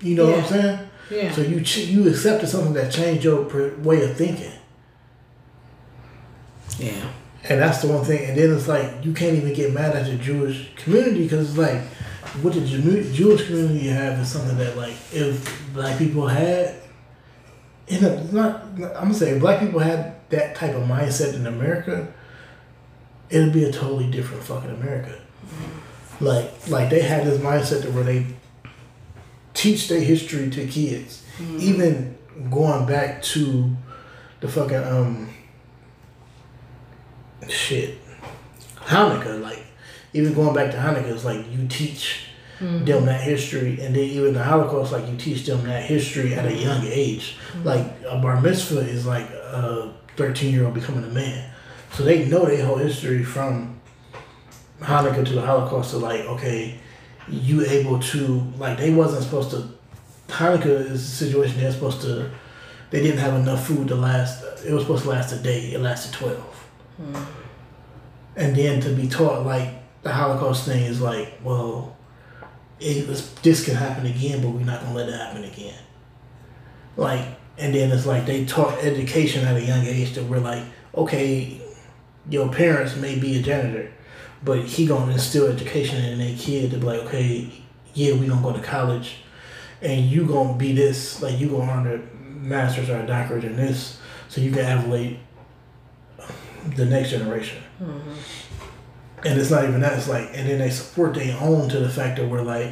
you know what I'm saying. Yeah. So you ch- you accepted something that changed your way of thinking, Yeah. and that's the one thing. And then it's like you can't even get mad at the Jewish community because it's like what the Jew- Jewish community have is something that like if black people had, in a, not I'm gonna say black people had that type of mindset in America, it'll be a totally different fucking America. Like like they had this mindset where they teach their history to kids, mm-hmm. even going back to the fucking um shit Hanukkah. Like even going back to Hanukkah, it's like you teach mm-hmm. them that history, and then even the Holocaust, like you teach them that history at a young age. Mm-hmm. Like a bar mitzvah is like a thirteen year old becoming a man, so they know their whole history from Hanukkah to the Holocaust. to like, okay, you able to like they wasn't supposed to. Hanukkah is a situation they're supposed to. They didn't have enough food to last. It was supposed to last a day. It lasted twelve. Hmm. And then to be taught like the Holocaust thing is like, well, it was, this can happen again, but we're not gonna let it happen again. Like, and then it's like they taught education at a young age that we're like, okay, your parents may be a janitor, but he gonna instill education in their kid to be like, okay, yeah, we gonna go to college, and you gonna be this, like you gonna earn a master's or a doctorate in this, so you can elevate the next generation. Mm-hmm. And it's not even that. It's like, and then they support their own to the fact that we're like,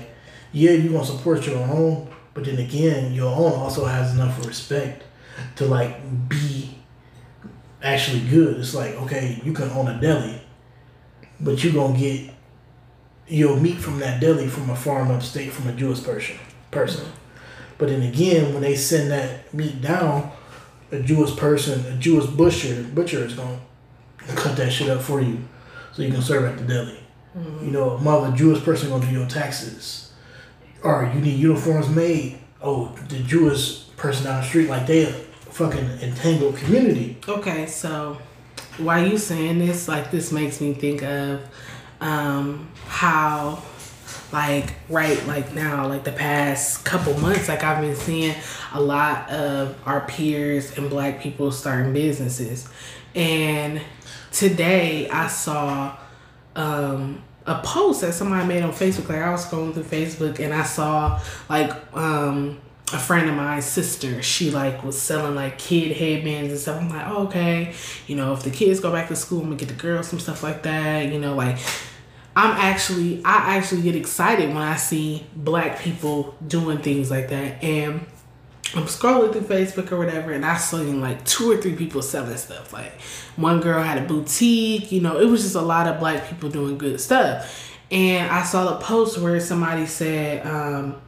yeah, you gonna support your own, but then again, your own also has enough respect to like be actually good. It's like, okay, you can own a deli, but you're gonna get your meat from that deli from a farm upstate from a Jewish person. Person. But then again, when they send that meat down, a Jewish person, a Jewish butcher, butcher is gonna cut that shit up for you, so you can serve at the deli. Mm-hmm. You know, a mother Jewish person gonna do your taxes, or you need uniforms made. Oh, the Jewish person down the street, like they a fucking entangled community. Okay, so while you saying this, like this makes me think of um how like right like now like the past couple months like i've been seeing a lot of our peers and black people starting businesses and today i saw um a post that somebody made on facebook like i was scrolling through facebook and i saw like um a friend of mine's sister she like was selling like kid headbands and stuff. I'm like oh, okay. You know if the kids go back to school i'm gonna get the girls some stuff like that you know like I'm actually I actually get excited when I see black people doing things like that. And I'm scrolling through Facebook or whatever and I seen like two or three people selling stuff. Like one girl had a boutique, you know, it was just a lot of black people doing good stuff. And I saw a post where somebody said, um,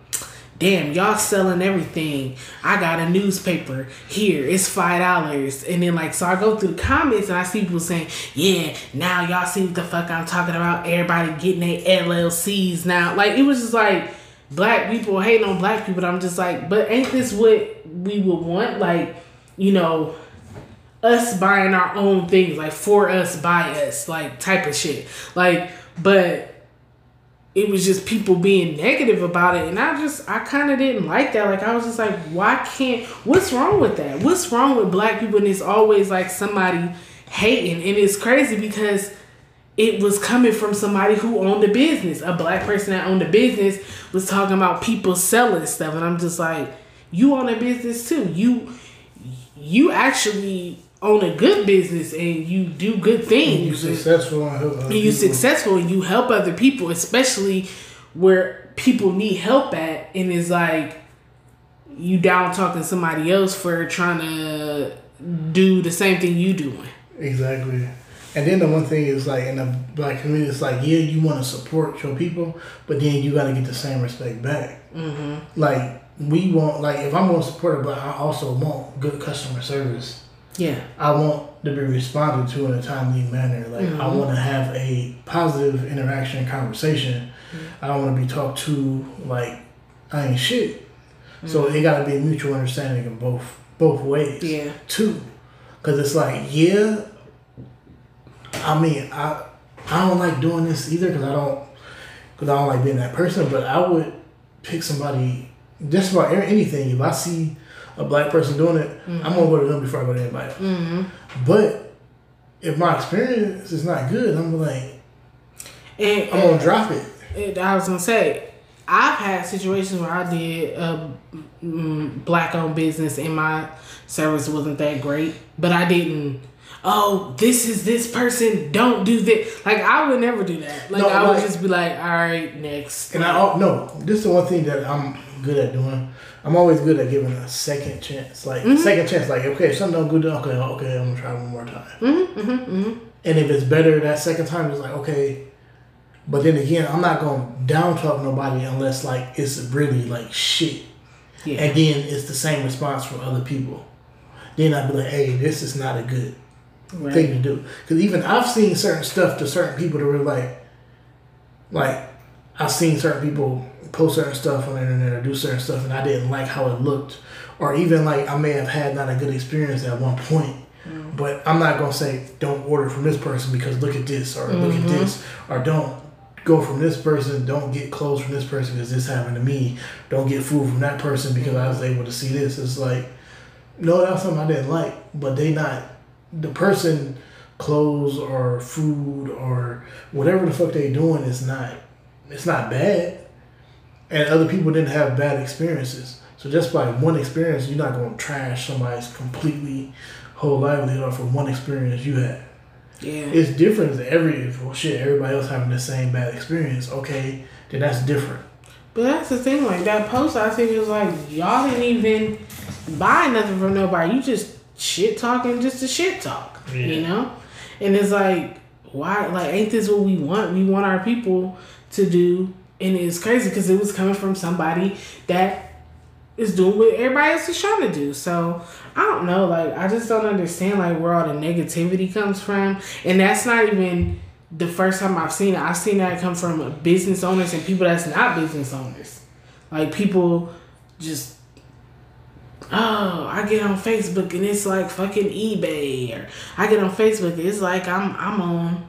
damn, y'all selling everything. I got a newspaper here. It's five dollars. And then like so I go through the comments and I see people saying, Yeah, now y'all see what the fuck I'm talking about. Everybody getting their LLCs now. Like it was just like black people hating on black people. I'm just like, but ain't this what we would want? Like, you know, us buying our own things, like for us, by us, like type of shit. Like, but it was just people being negative about it and i just i kind of didn't like that like i was just like why can't what's wrong with that what's wrong with black people and it's always like somebody hating and it's crazy because it was coming from somebody who owned a business a black person that owned a business was talking about people selling stuff and i'm just like you own a business too you you actually own a good business and you do good things You successful and help other and you people. successful and you help other people, especially where people need help at, and it's like you down talking somebody else for trying to do the same thing you doing. Exactly. And then the one thing is like in the black community, it's like yeah, you want to support your people, but then you got to get the same respect back. Mm-hmm. Like we want, like if I'm going to support it, but I also want good customer service. Yeah. I want to be responded to in a timely manner. Like I mm-hmm. want to have a positive interaction, conversation. Mm-hmm. I don't want to be talked to like I ain't shit. So mm-hmm. it got to be a mutual understanding in both both ways. Yeah. Too, because it's like yeah. I mean I I don't like doing this either because I don't because I don't like being that person. But I would pick somebody just about anything. If I see a black person doing it, I'm gonna go to them before I go to anybody. Mm-hmm. But if my experience is not good, I'm like, And, I'm gonna drop it. And I was gonna say, I've had situations where I did a mm, black owned business and my service wasn't that great, but I didn't. Oh, this is this person. Don't do that. Like I would never do that. Like No, I would like- just be like, all right, next. And I no, this is the one thing that I'm good at doing. I'm always good at giving a second chance. Like mm-hmm. second chance. Like okay, if something don't good, okay, okay, I'm gonna try one more time. Mm-hmm, mm-hmm, mm-hmm, And if it's better that second time, it's like okay. But then again, I'm not gonna down talk nobody unless like it's really like shit. yeah. And then it's the same response from other people. Then I'd be like, hey, this is not a good Right. thing to do. Because even I've seen certain stuff to certain people that were like, like I've seen certain people post certain stuff on the internet or do certain stuff, and I didn't like how it looked, or even like I may have had not a good experience at one point. Mm. But I'm not gonna say don't order from this person because look at this or look at mm-hmm. this or don't go from this person. Don't get clothes from this person because this happened to me. Don't get food from that person because I was mm. able to see this. It's like no, that's something I didn't like, but they not the person clothes or food or whatever the fuck they doing is not it's not bad. And other people didn't have bad experiences. So just by one experience, you're not gonna trash somebody's completely whole livelihood off of one experience you had. yeah. It's different as every well shit, everybody else having the same bad experience. Okay, then that's different. But that's the thing, like that post I think it was like y'all didn't even buy nothing from nobody. You just shit talking just to shit talk. You know? And it's like, why like ain't this what we want? We want our people to do and it's crazy because it was coming from somebody that is doing what everybody else is trying to do. So I don't know, like I just don't understand like where all the negativity comes from. And that's not even the first time I've seen it. I've seen that come from business owners and people that's not business owners. Like people just I get on Facebook and it's like fucking eBay or I get on Facebook and it's like I'm I'm on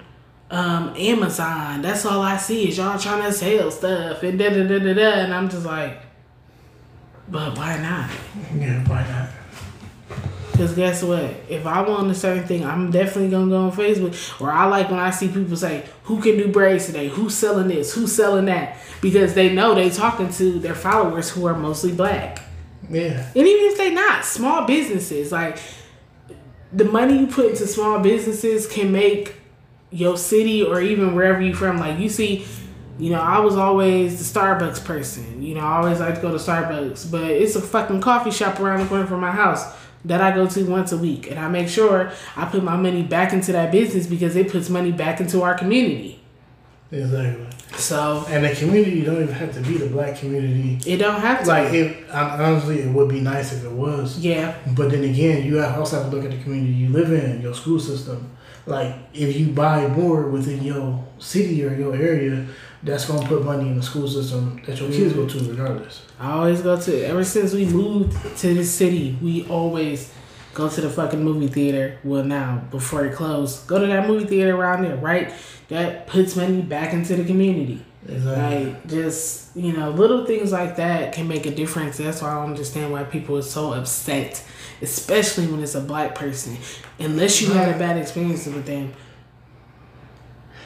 um Amazon. That's all I see is y'all trying to sell stuff and da da da da da and I'm just like but why not? Yeah, why not? Because guess what? If I want a certain thing, I'm definitely gonna go on Facebook. Or I like when I see people say, "Who can do braids today? Who's selling this? Who's selling that?" Because they know they talking to their followers who are mostly black. Yeah. And even if they not small businesses, like the money you put into small businesses can make your city or even wherever you from. Like you see, you know, I was always the Starbucks person. You know, I always like to go to Starbucks, but it's a fucking coffee shop around the corner from my house that I go to once a week, and I make sure I put my money back into that business because it puts money back into our community. Exactly. So And the community you don't even have to be the black community. it don't have to. Like it, honestly, it would be nice if it was. yeah, But then again, you have also have to look at the community you live in, your school system. Like if you buy more within your city or your area, that's gonna put money in the school system that your kids go to regardless. I always go to. Ever since we moved to this city, we always go to the fucking movie theater. Well, now before it closed, go to that movie theater around there, right? That puts money back into the community. Exactly. Like just you know, little things like that can make a difference. That's why I don't understand why people are so upset, especially when it's a black person. Unless you had a bad experience with them.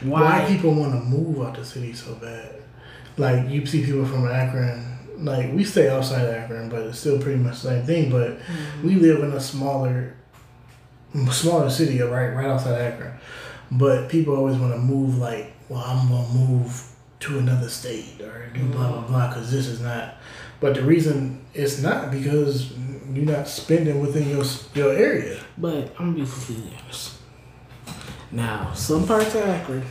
Why Why? people want to move out the city so bad? Like you see people from Akron. Like we stay outside Akron, but it's still pretty much the same thing. But mm-hmm. we live in a smaller, smaller city, right, right outside Akron. But people always want to move. Like, well, I'm gonna move to another state or do blah blah mm. blah because this is not. But the reason it's not because you're not spending within your your area. But I'm gonna be completely honest. Now, some parts of Akron,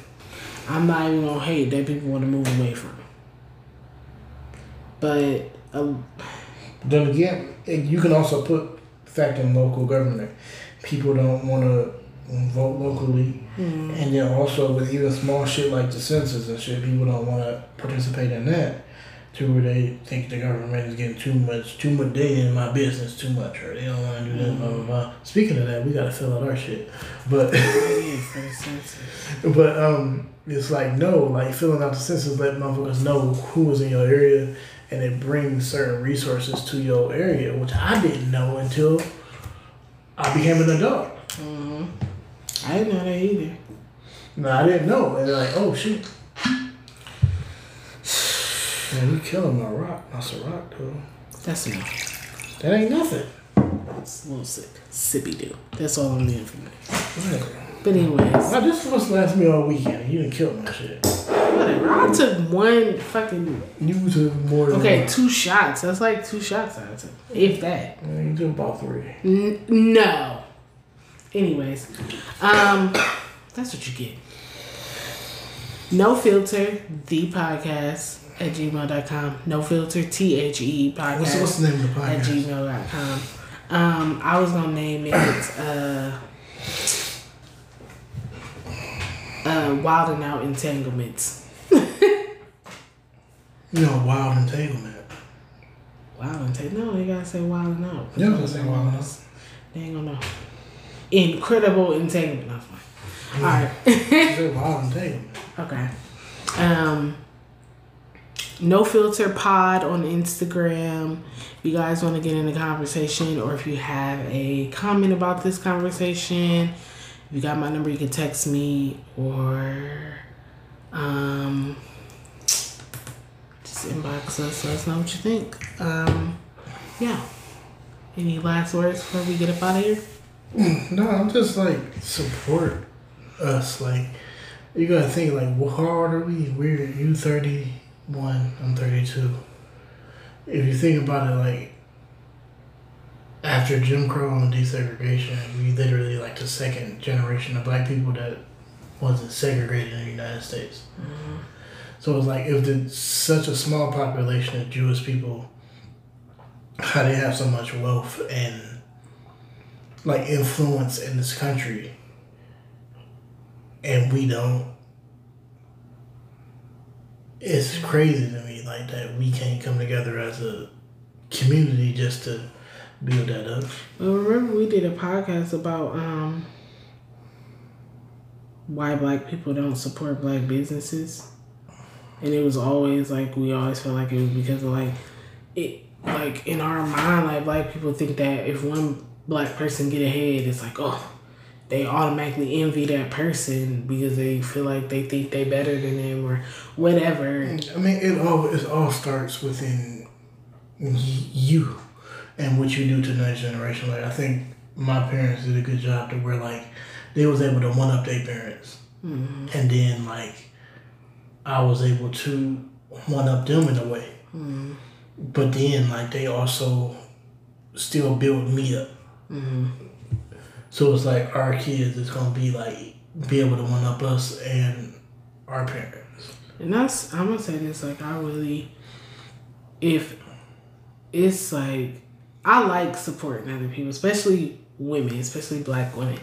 I'm not even gonna hate that people want to move away from. But um, Then again, you can also put fact in local government. People don't want to vote locally, and then also with even small shit like the census and shit, people don't want to participate in that. To where they think the government is getting too much, too much. They in my business too much, or they don't want to do that. Blah blah blah. Speaking of that, we gotta fill out our shit, but. yeah, for the census. But um, it's like no, like filling out the census, let motherfuckers know who was in your area, and it brings certain resources to your area, which I didn't know until I became an adult. Mm-hmm. I didn't know that either. No, I didn't know. And they're like, oh shoot. Man, you killing my rock. That's a rock, though. That's enough. That ain't nothing. It's a little sick. Sippy do. That's all I'm needing from you. Whatever. But anyways, Now, this was last me all weekend. You didn't kill my shit. Whatever. I took one fucking You took more than okay, one. two shots. That's like two shots I took, if that. Yeah, You took about three. N- no. Anyways, um, that's what you get. No filter, the podcast at gmail.com. No filter, T H E podcast What's, what's the name of the podcast? at gmail.com. Um, I was gonna name it uh, uh, Wild and Out Entanglements. You know, Wild Entanglement. Wild Take. No, you gotta say Wild and Out. Yeah, I was gonna say Wild and Out. They ain't gonna know. Incredible Entanglement. That's fine. Alright. You said Wild Entanglement. Okay. Um No Filter Pod on Instagram. If you guys want to get in the conversation or if you have a comment about this conversation, if you got my number, you can text me or um just inbox us, let us know what you think. Um yeah. Any last words before we get up out of here? No, I'm just like support us. Like you gotta think like, well, how old are we? We're you thirty one. I'm thirty two. If you think about it, like after Jim Crow and desegregation, we literally like the second generation of black people that wasn't segregated in the United States. So it's like if the such a small population of Jewish people, how they have so much wealth and like influence in this country. And we don't. It's crazy to me like that we can't come together as a community just to build that up. Well, remember we did a podcast about um why black people don't support black businesses, and it was always like we always felt like it was because of like it like in our mind like black people think that if one black person get ahead, it's like oh they automatically envy that person because they feel like they think they better than them or whatever. i mean it all it all starts within you and what you do to the next generation. Like i think my parents did a good job to where like they was able to one up their parents. Mm-hmm. And then like I was able to one up them in a way. Mm-hmm. But then like they also still build me up. Mm-hmm. So it's like our kids is gonna be like be able to one up us and our parents. And that's I'm gonna say this like I really, if it's like I like supporting other people, especially women, especially black women.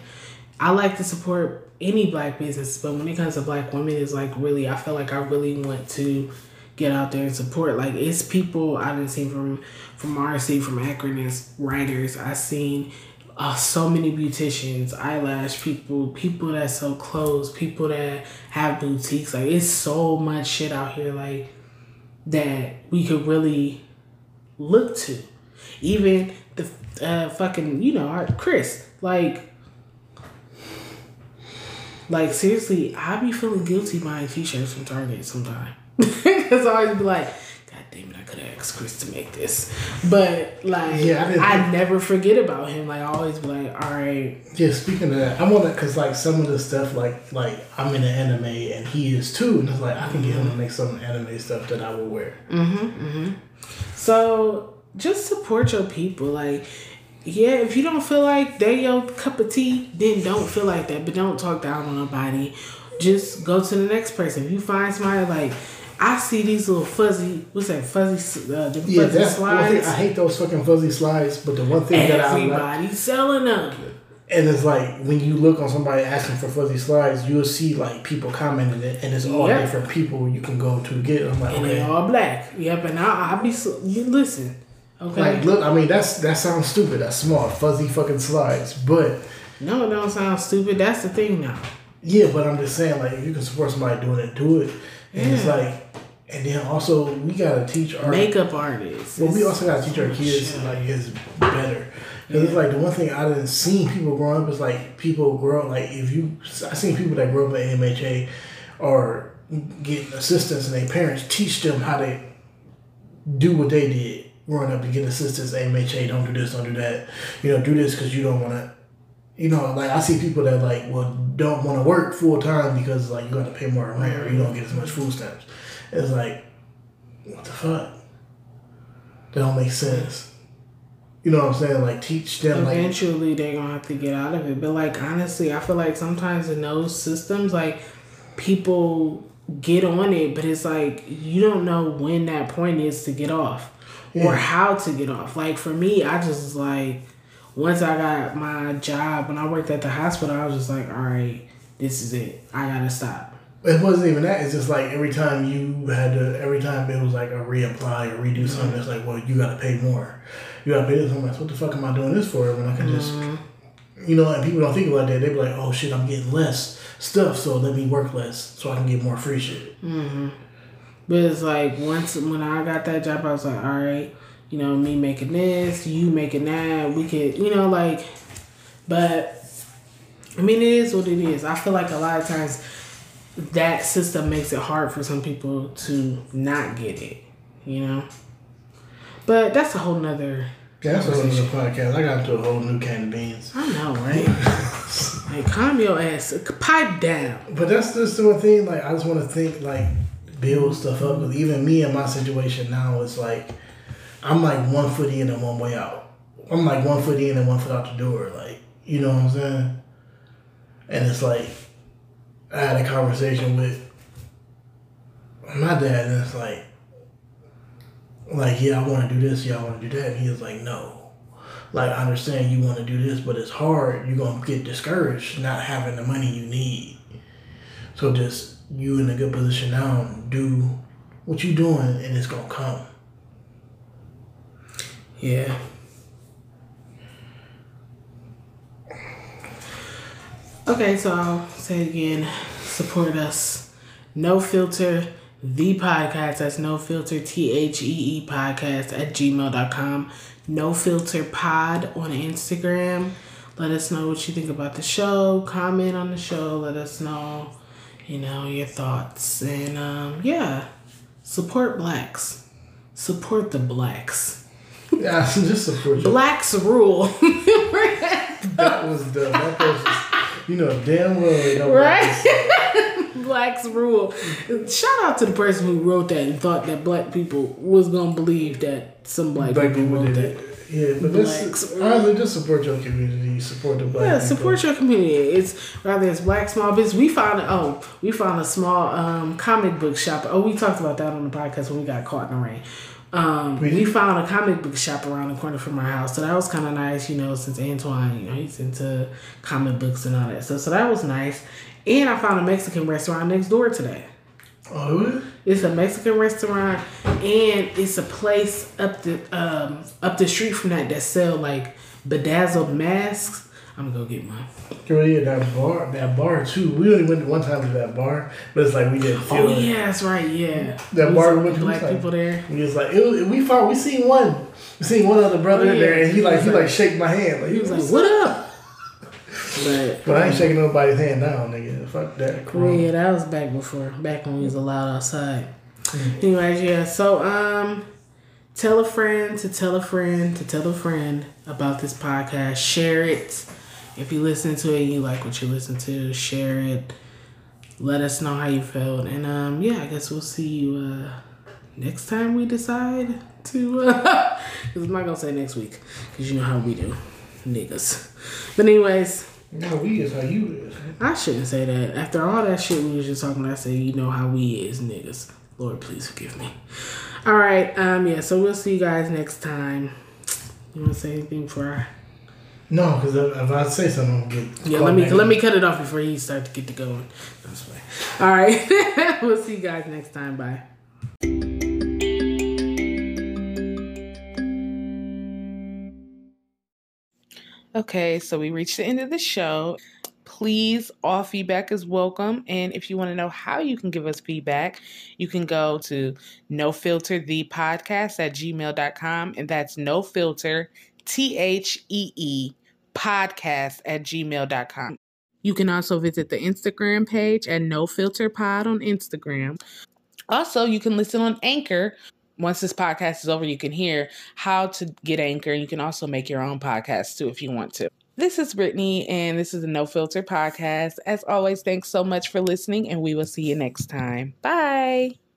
I like to support any black business, but when it comes to black women, it's like really I feel like I really want to get out there and support. Like it's people I didn't see from from RC, from Akron writers. I've seen uh, so many beauticians, eyelash people, people that sell clothes, people that have boutiques. Like it's so much shit out here like that we could really look to. Even the uh, fucking you know Chris like. Like seriously, I be feeling guilty buying t-shirts from Target sometimes. Cause I always be like, God damn it, I could have asked Chris to make this. But like, Yeah, I I, never forget about him. Like I always be like, all right, Yeah, speaking of that, I want to cause like some of the stuff like like I'm in the anime and he is too, and it's like I can get him to make some anime stuff that I will wear. Mhm. Mhm. So just support your people. Like, yeah, if you don't feel like they your cup of tea, then don't feel like that. But don't talk down on nobody. Just go to the next person. If you find somebody like I see these little fuzzy, what's that fuzzy, uh, the Yeah, fuzzy that's thing. slides. I hate those fucking fuzzy slides, but the one thing that I like, Everybody selling them. and it's like when you look on somebody asking for fuzzy slides, you'll see like people commenting it, and it's all Yeah. different people you can go to get. I'm like, And they okay. all black. Yep, and I, I be listen. Okay. Like, look, I mean, that's that sounds stupid. That's small, fuzzy fucking slides. But no, it don't sound stupid. That's the thing now. yeah, but I'm just saying, like, if you can support somebody doing it, do it. And it's like, and then also we gotta teach our Makeup artists. Well, we also gotta teach our kids Shit. like is better. Cause it's like the one thing I didn't see people growing up is like people grow like if you I seen people that grow up at MHA or getting assistance and their parents teach them how to do what they did growing up to get assistance. MHA don't do this, don't do that. You know, do this because you don't want to. You know, like I see people that like well don't want to work full time because like you got to pay more rent or you don't get as much food stamps. It's like, what the fuck? That don't make sense. You know what I'm saying? Like teach them like Eventually, they're gonna have to get out of it. But like honestly, I feel like sometimes in those systems, like people get on it, but it's like you don't know when that point is to get off Yeah. or how to get off. Like for me, I just was like, once I got my job when I worked at the hospital, I was just like, all right, this is it. I gotta stop. it wasn't even that. It's just like every time you had to, every time it was like a reapply or redo mm-hmm. something. It's like, well, you got to pay more. You got to pay this. I'm like, what the fuck am I doing this for when I can just, mm-hmm. you know? And people don't think about that. They be like, oh shit, I'm getting less stuff, so let me work less so I can get more free shit. Mm-hmm. But it's like once when I got that job, I was like, all right, you know, me making this, you making that, we could, you know, like, but I mean, it is what it is. I feel like a lot of times that system makes it hard for some people to not get it, you know. But that's a whole nother. Yeah, that's a whole other podcast. I got to a whole new can of beans. I know, right? like, calm your ass, pipe down. But that's just the one thing. Like I just want to think like build stuff up. Because even me in my situation now, it's like I'm like one foot in and one way out. I'm like one foot in and one foot out the door. Like you know what I'm saying? And it's like I had a conversation with my dad, and it's like, like yeah, I want to do this. Yeah, I want to do that. And he was like, no. Like I understand you want to do this, but it's hard. You're gonna get discouraged not having the money you need. So just you in a good position now, do what you're doing, and it's gonna come. Yeah. Okay, so I'll say it again. Support us. No filter, the podcast. That's no filter, T H E E podcast at gmail.com. No filter pod on Instagram. Let us know what you think about the show. Comment on the show. Let us know, you know, your thoughts. And um, yeah, support blacks. Support the blacks. Yeah, just support. Blacks rule. That was the that person. You know damn well they don't right? Blacks rule. Shout out to the person who wrote that and thought that black people was gonna believe that some black, Black people people wrote that. it. Yeah, but this honestly just support your community, support the black Yeah, people. support your community. It's rather it's black small business. We found oh, we found a small um, comic book shop. Oh, we talked about that on the podcast when we got caught in the rain. Um, we found a comic book shop around the corner from our house, so that was kind of nice, you know. Since Antwan, you know, he's into comic books and all that stuff, so that was nice. And I found a Mexican restaurant next door today. Oh. It's a Mexican restaurant, and it's a place up the um up the street from that that sell like bedazzled masks. I'm gonna go get mine. Girl, yeah, that bar, that bar too. We only went one time to that bar, but it's like we didn't feel Oh it. yeah, that's right. Yeah, That We bar we went to, black like- people there. We was like, it we found, we seen one, we seen one other brother Oh, in there, and he like, he like- shake my hand, like He was like, "What up?" But But I ain't shaking nobody's hand now, nigga. Fuck that. Corona. yeah, that was back before, back when we was allowed outside. Mm. Anyways, yeah. So um, tell a friend to tell a friend to tell a friend about this podcast. Share it. If you listen to it, and you like what you listen to. Share it. Let us know how you felt, and um, yeah, I guess we'll see you uh next time we decide to. Uh, Cause I'm not gonna say next week, cause you know how we do, niggas. But anyways. No, we is how you is. I shouldn't say that. After all that shit we was just talking about, I say, you know how we is, niggas. Lord, please forgive me. All right, um, yeah. So we'll see you guys next time. You want to say anything for? Our... No, because if, I say something, Yeah, let me let me cut it off before he start to get to going. All right, we'll see you guys next time. Bye. Okay, so we reached the end of the show. Please, all feedback is welcome. And if you want to know how you can give us feedback, you can go to no filter the podcast at gmail.com. And that's no filter, T H E E, podcast at gmail.com. You can also visit the Instagram page at no filter pod on Instagram. Also, you can listen on Anchor. Once this podcast is over, you can hear how to get Anchor. You can also make your own podcast too if you want to. This is Brittney, and this is the No Filter podcast. As always, thanks so much for listening, and we will see you next time. Bye.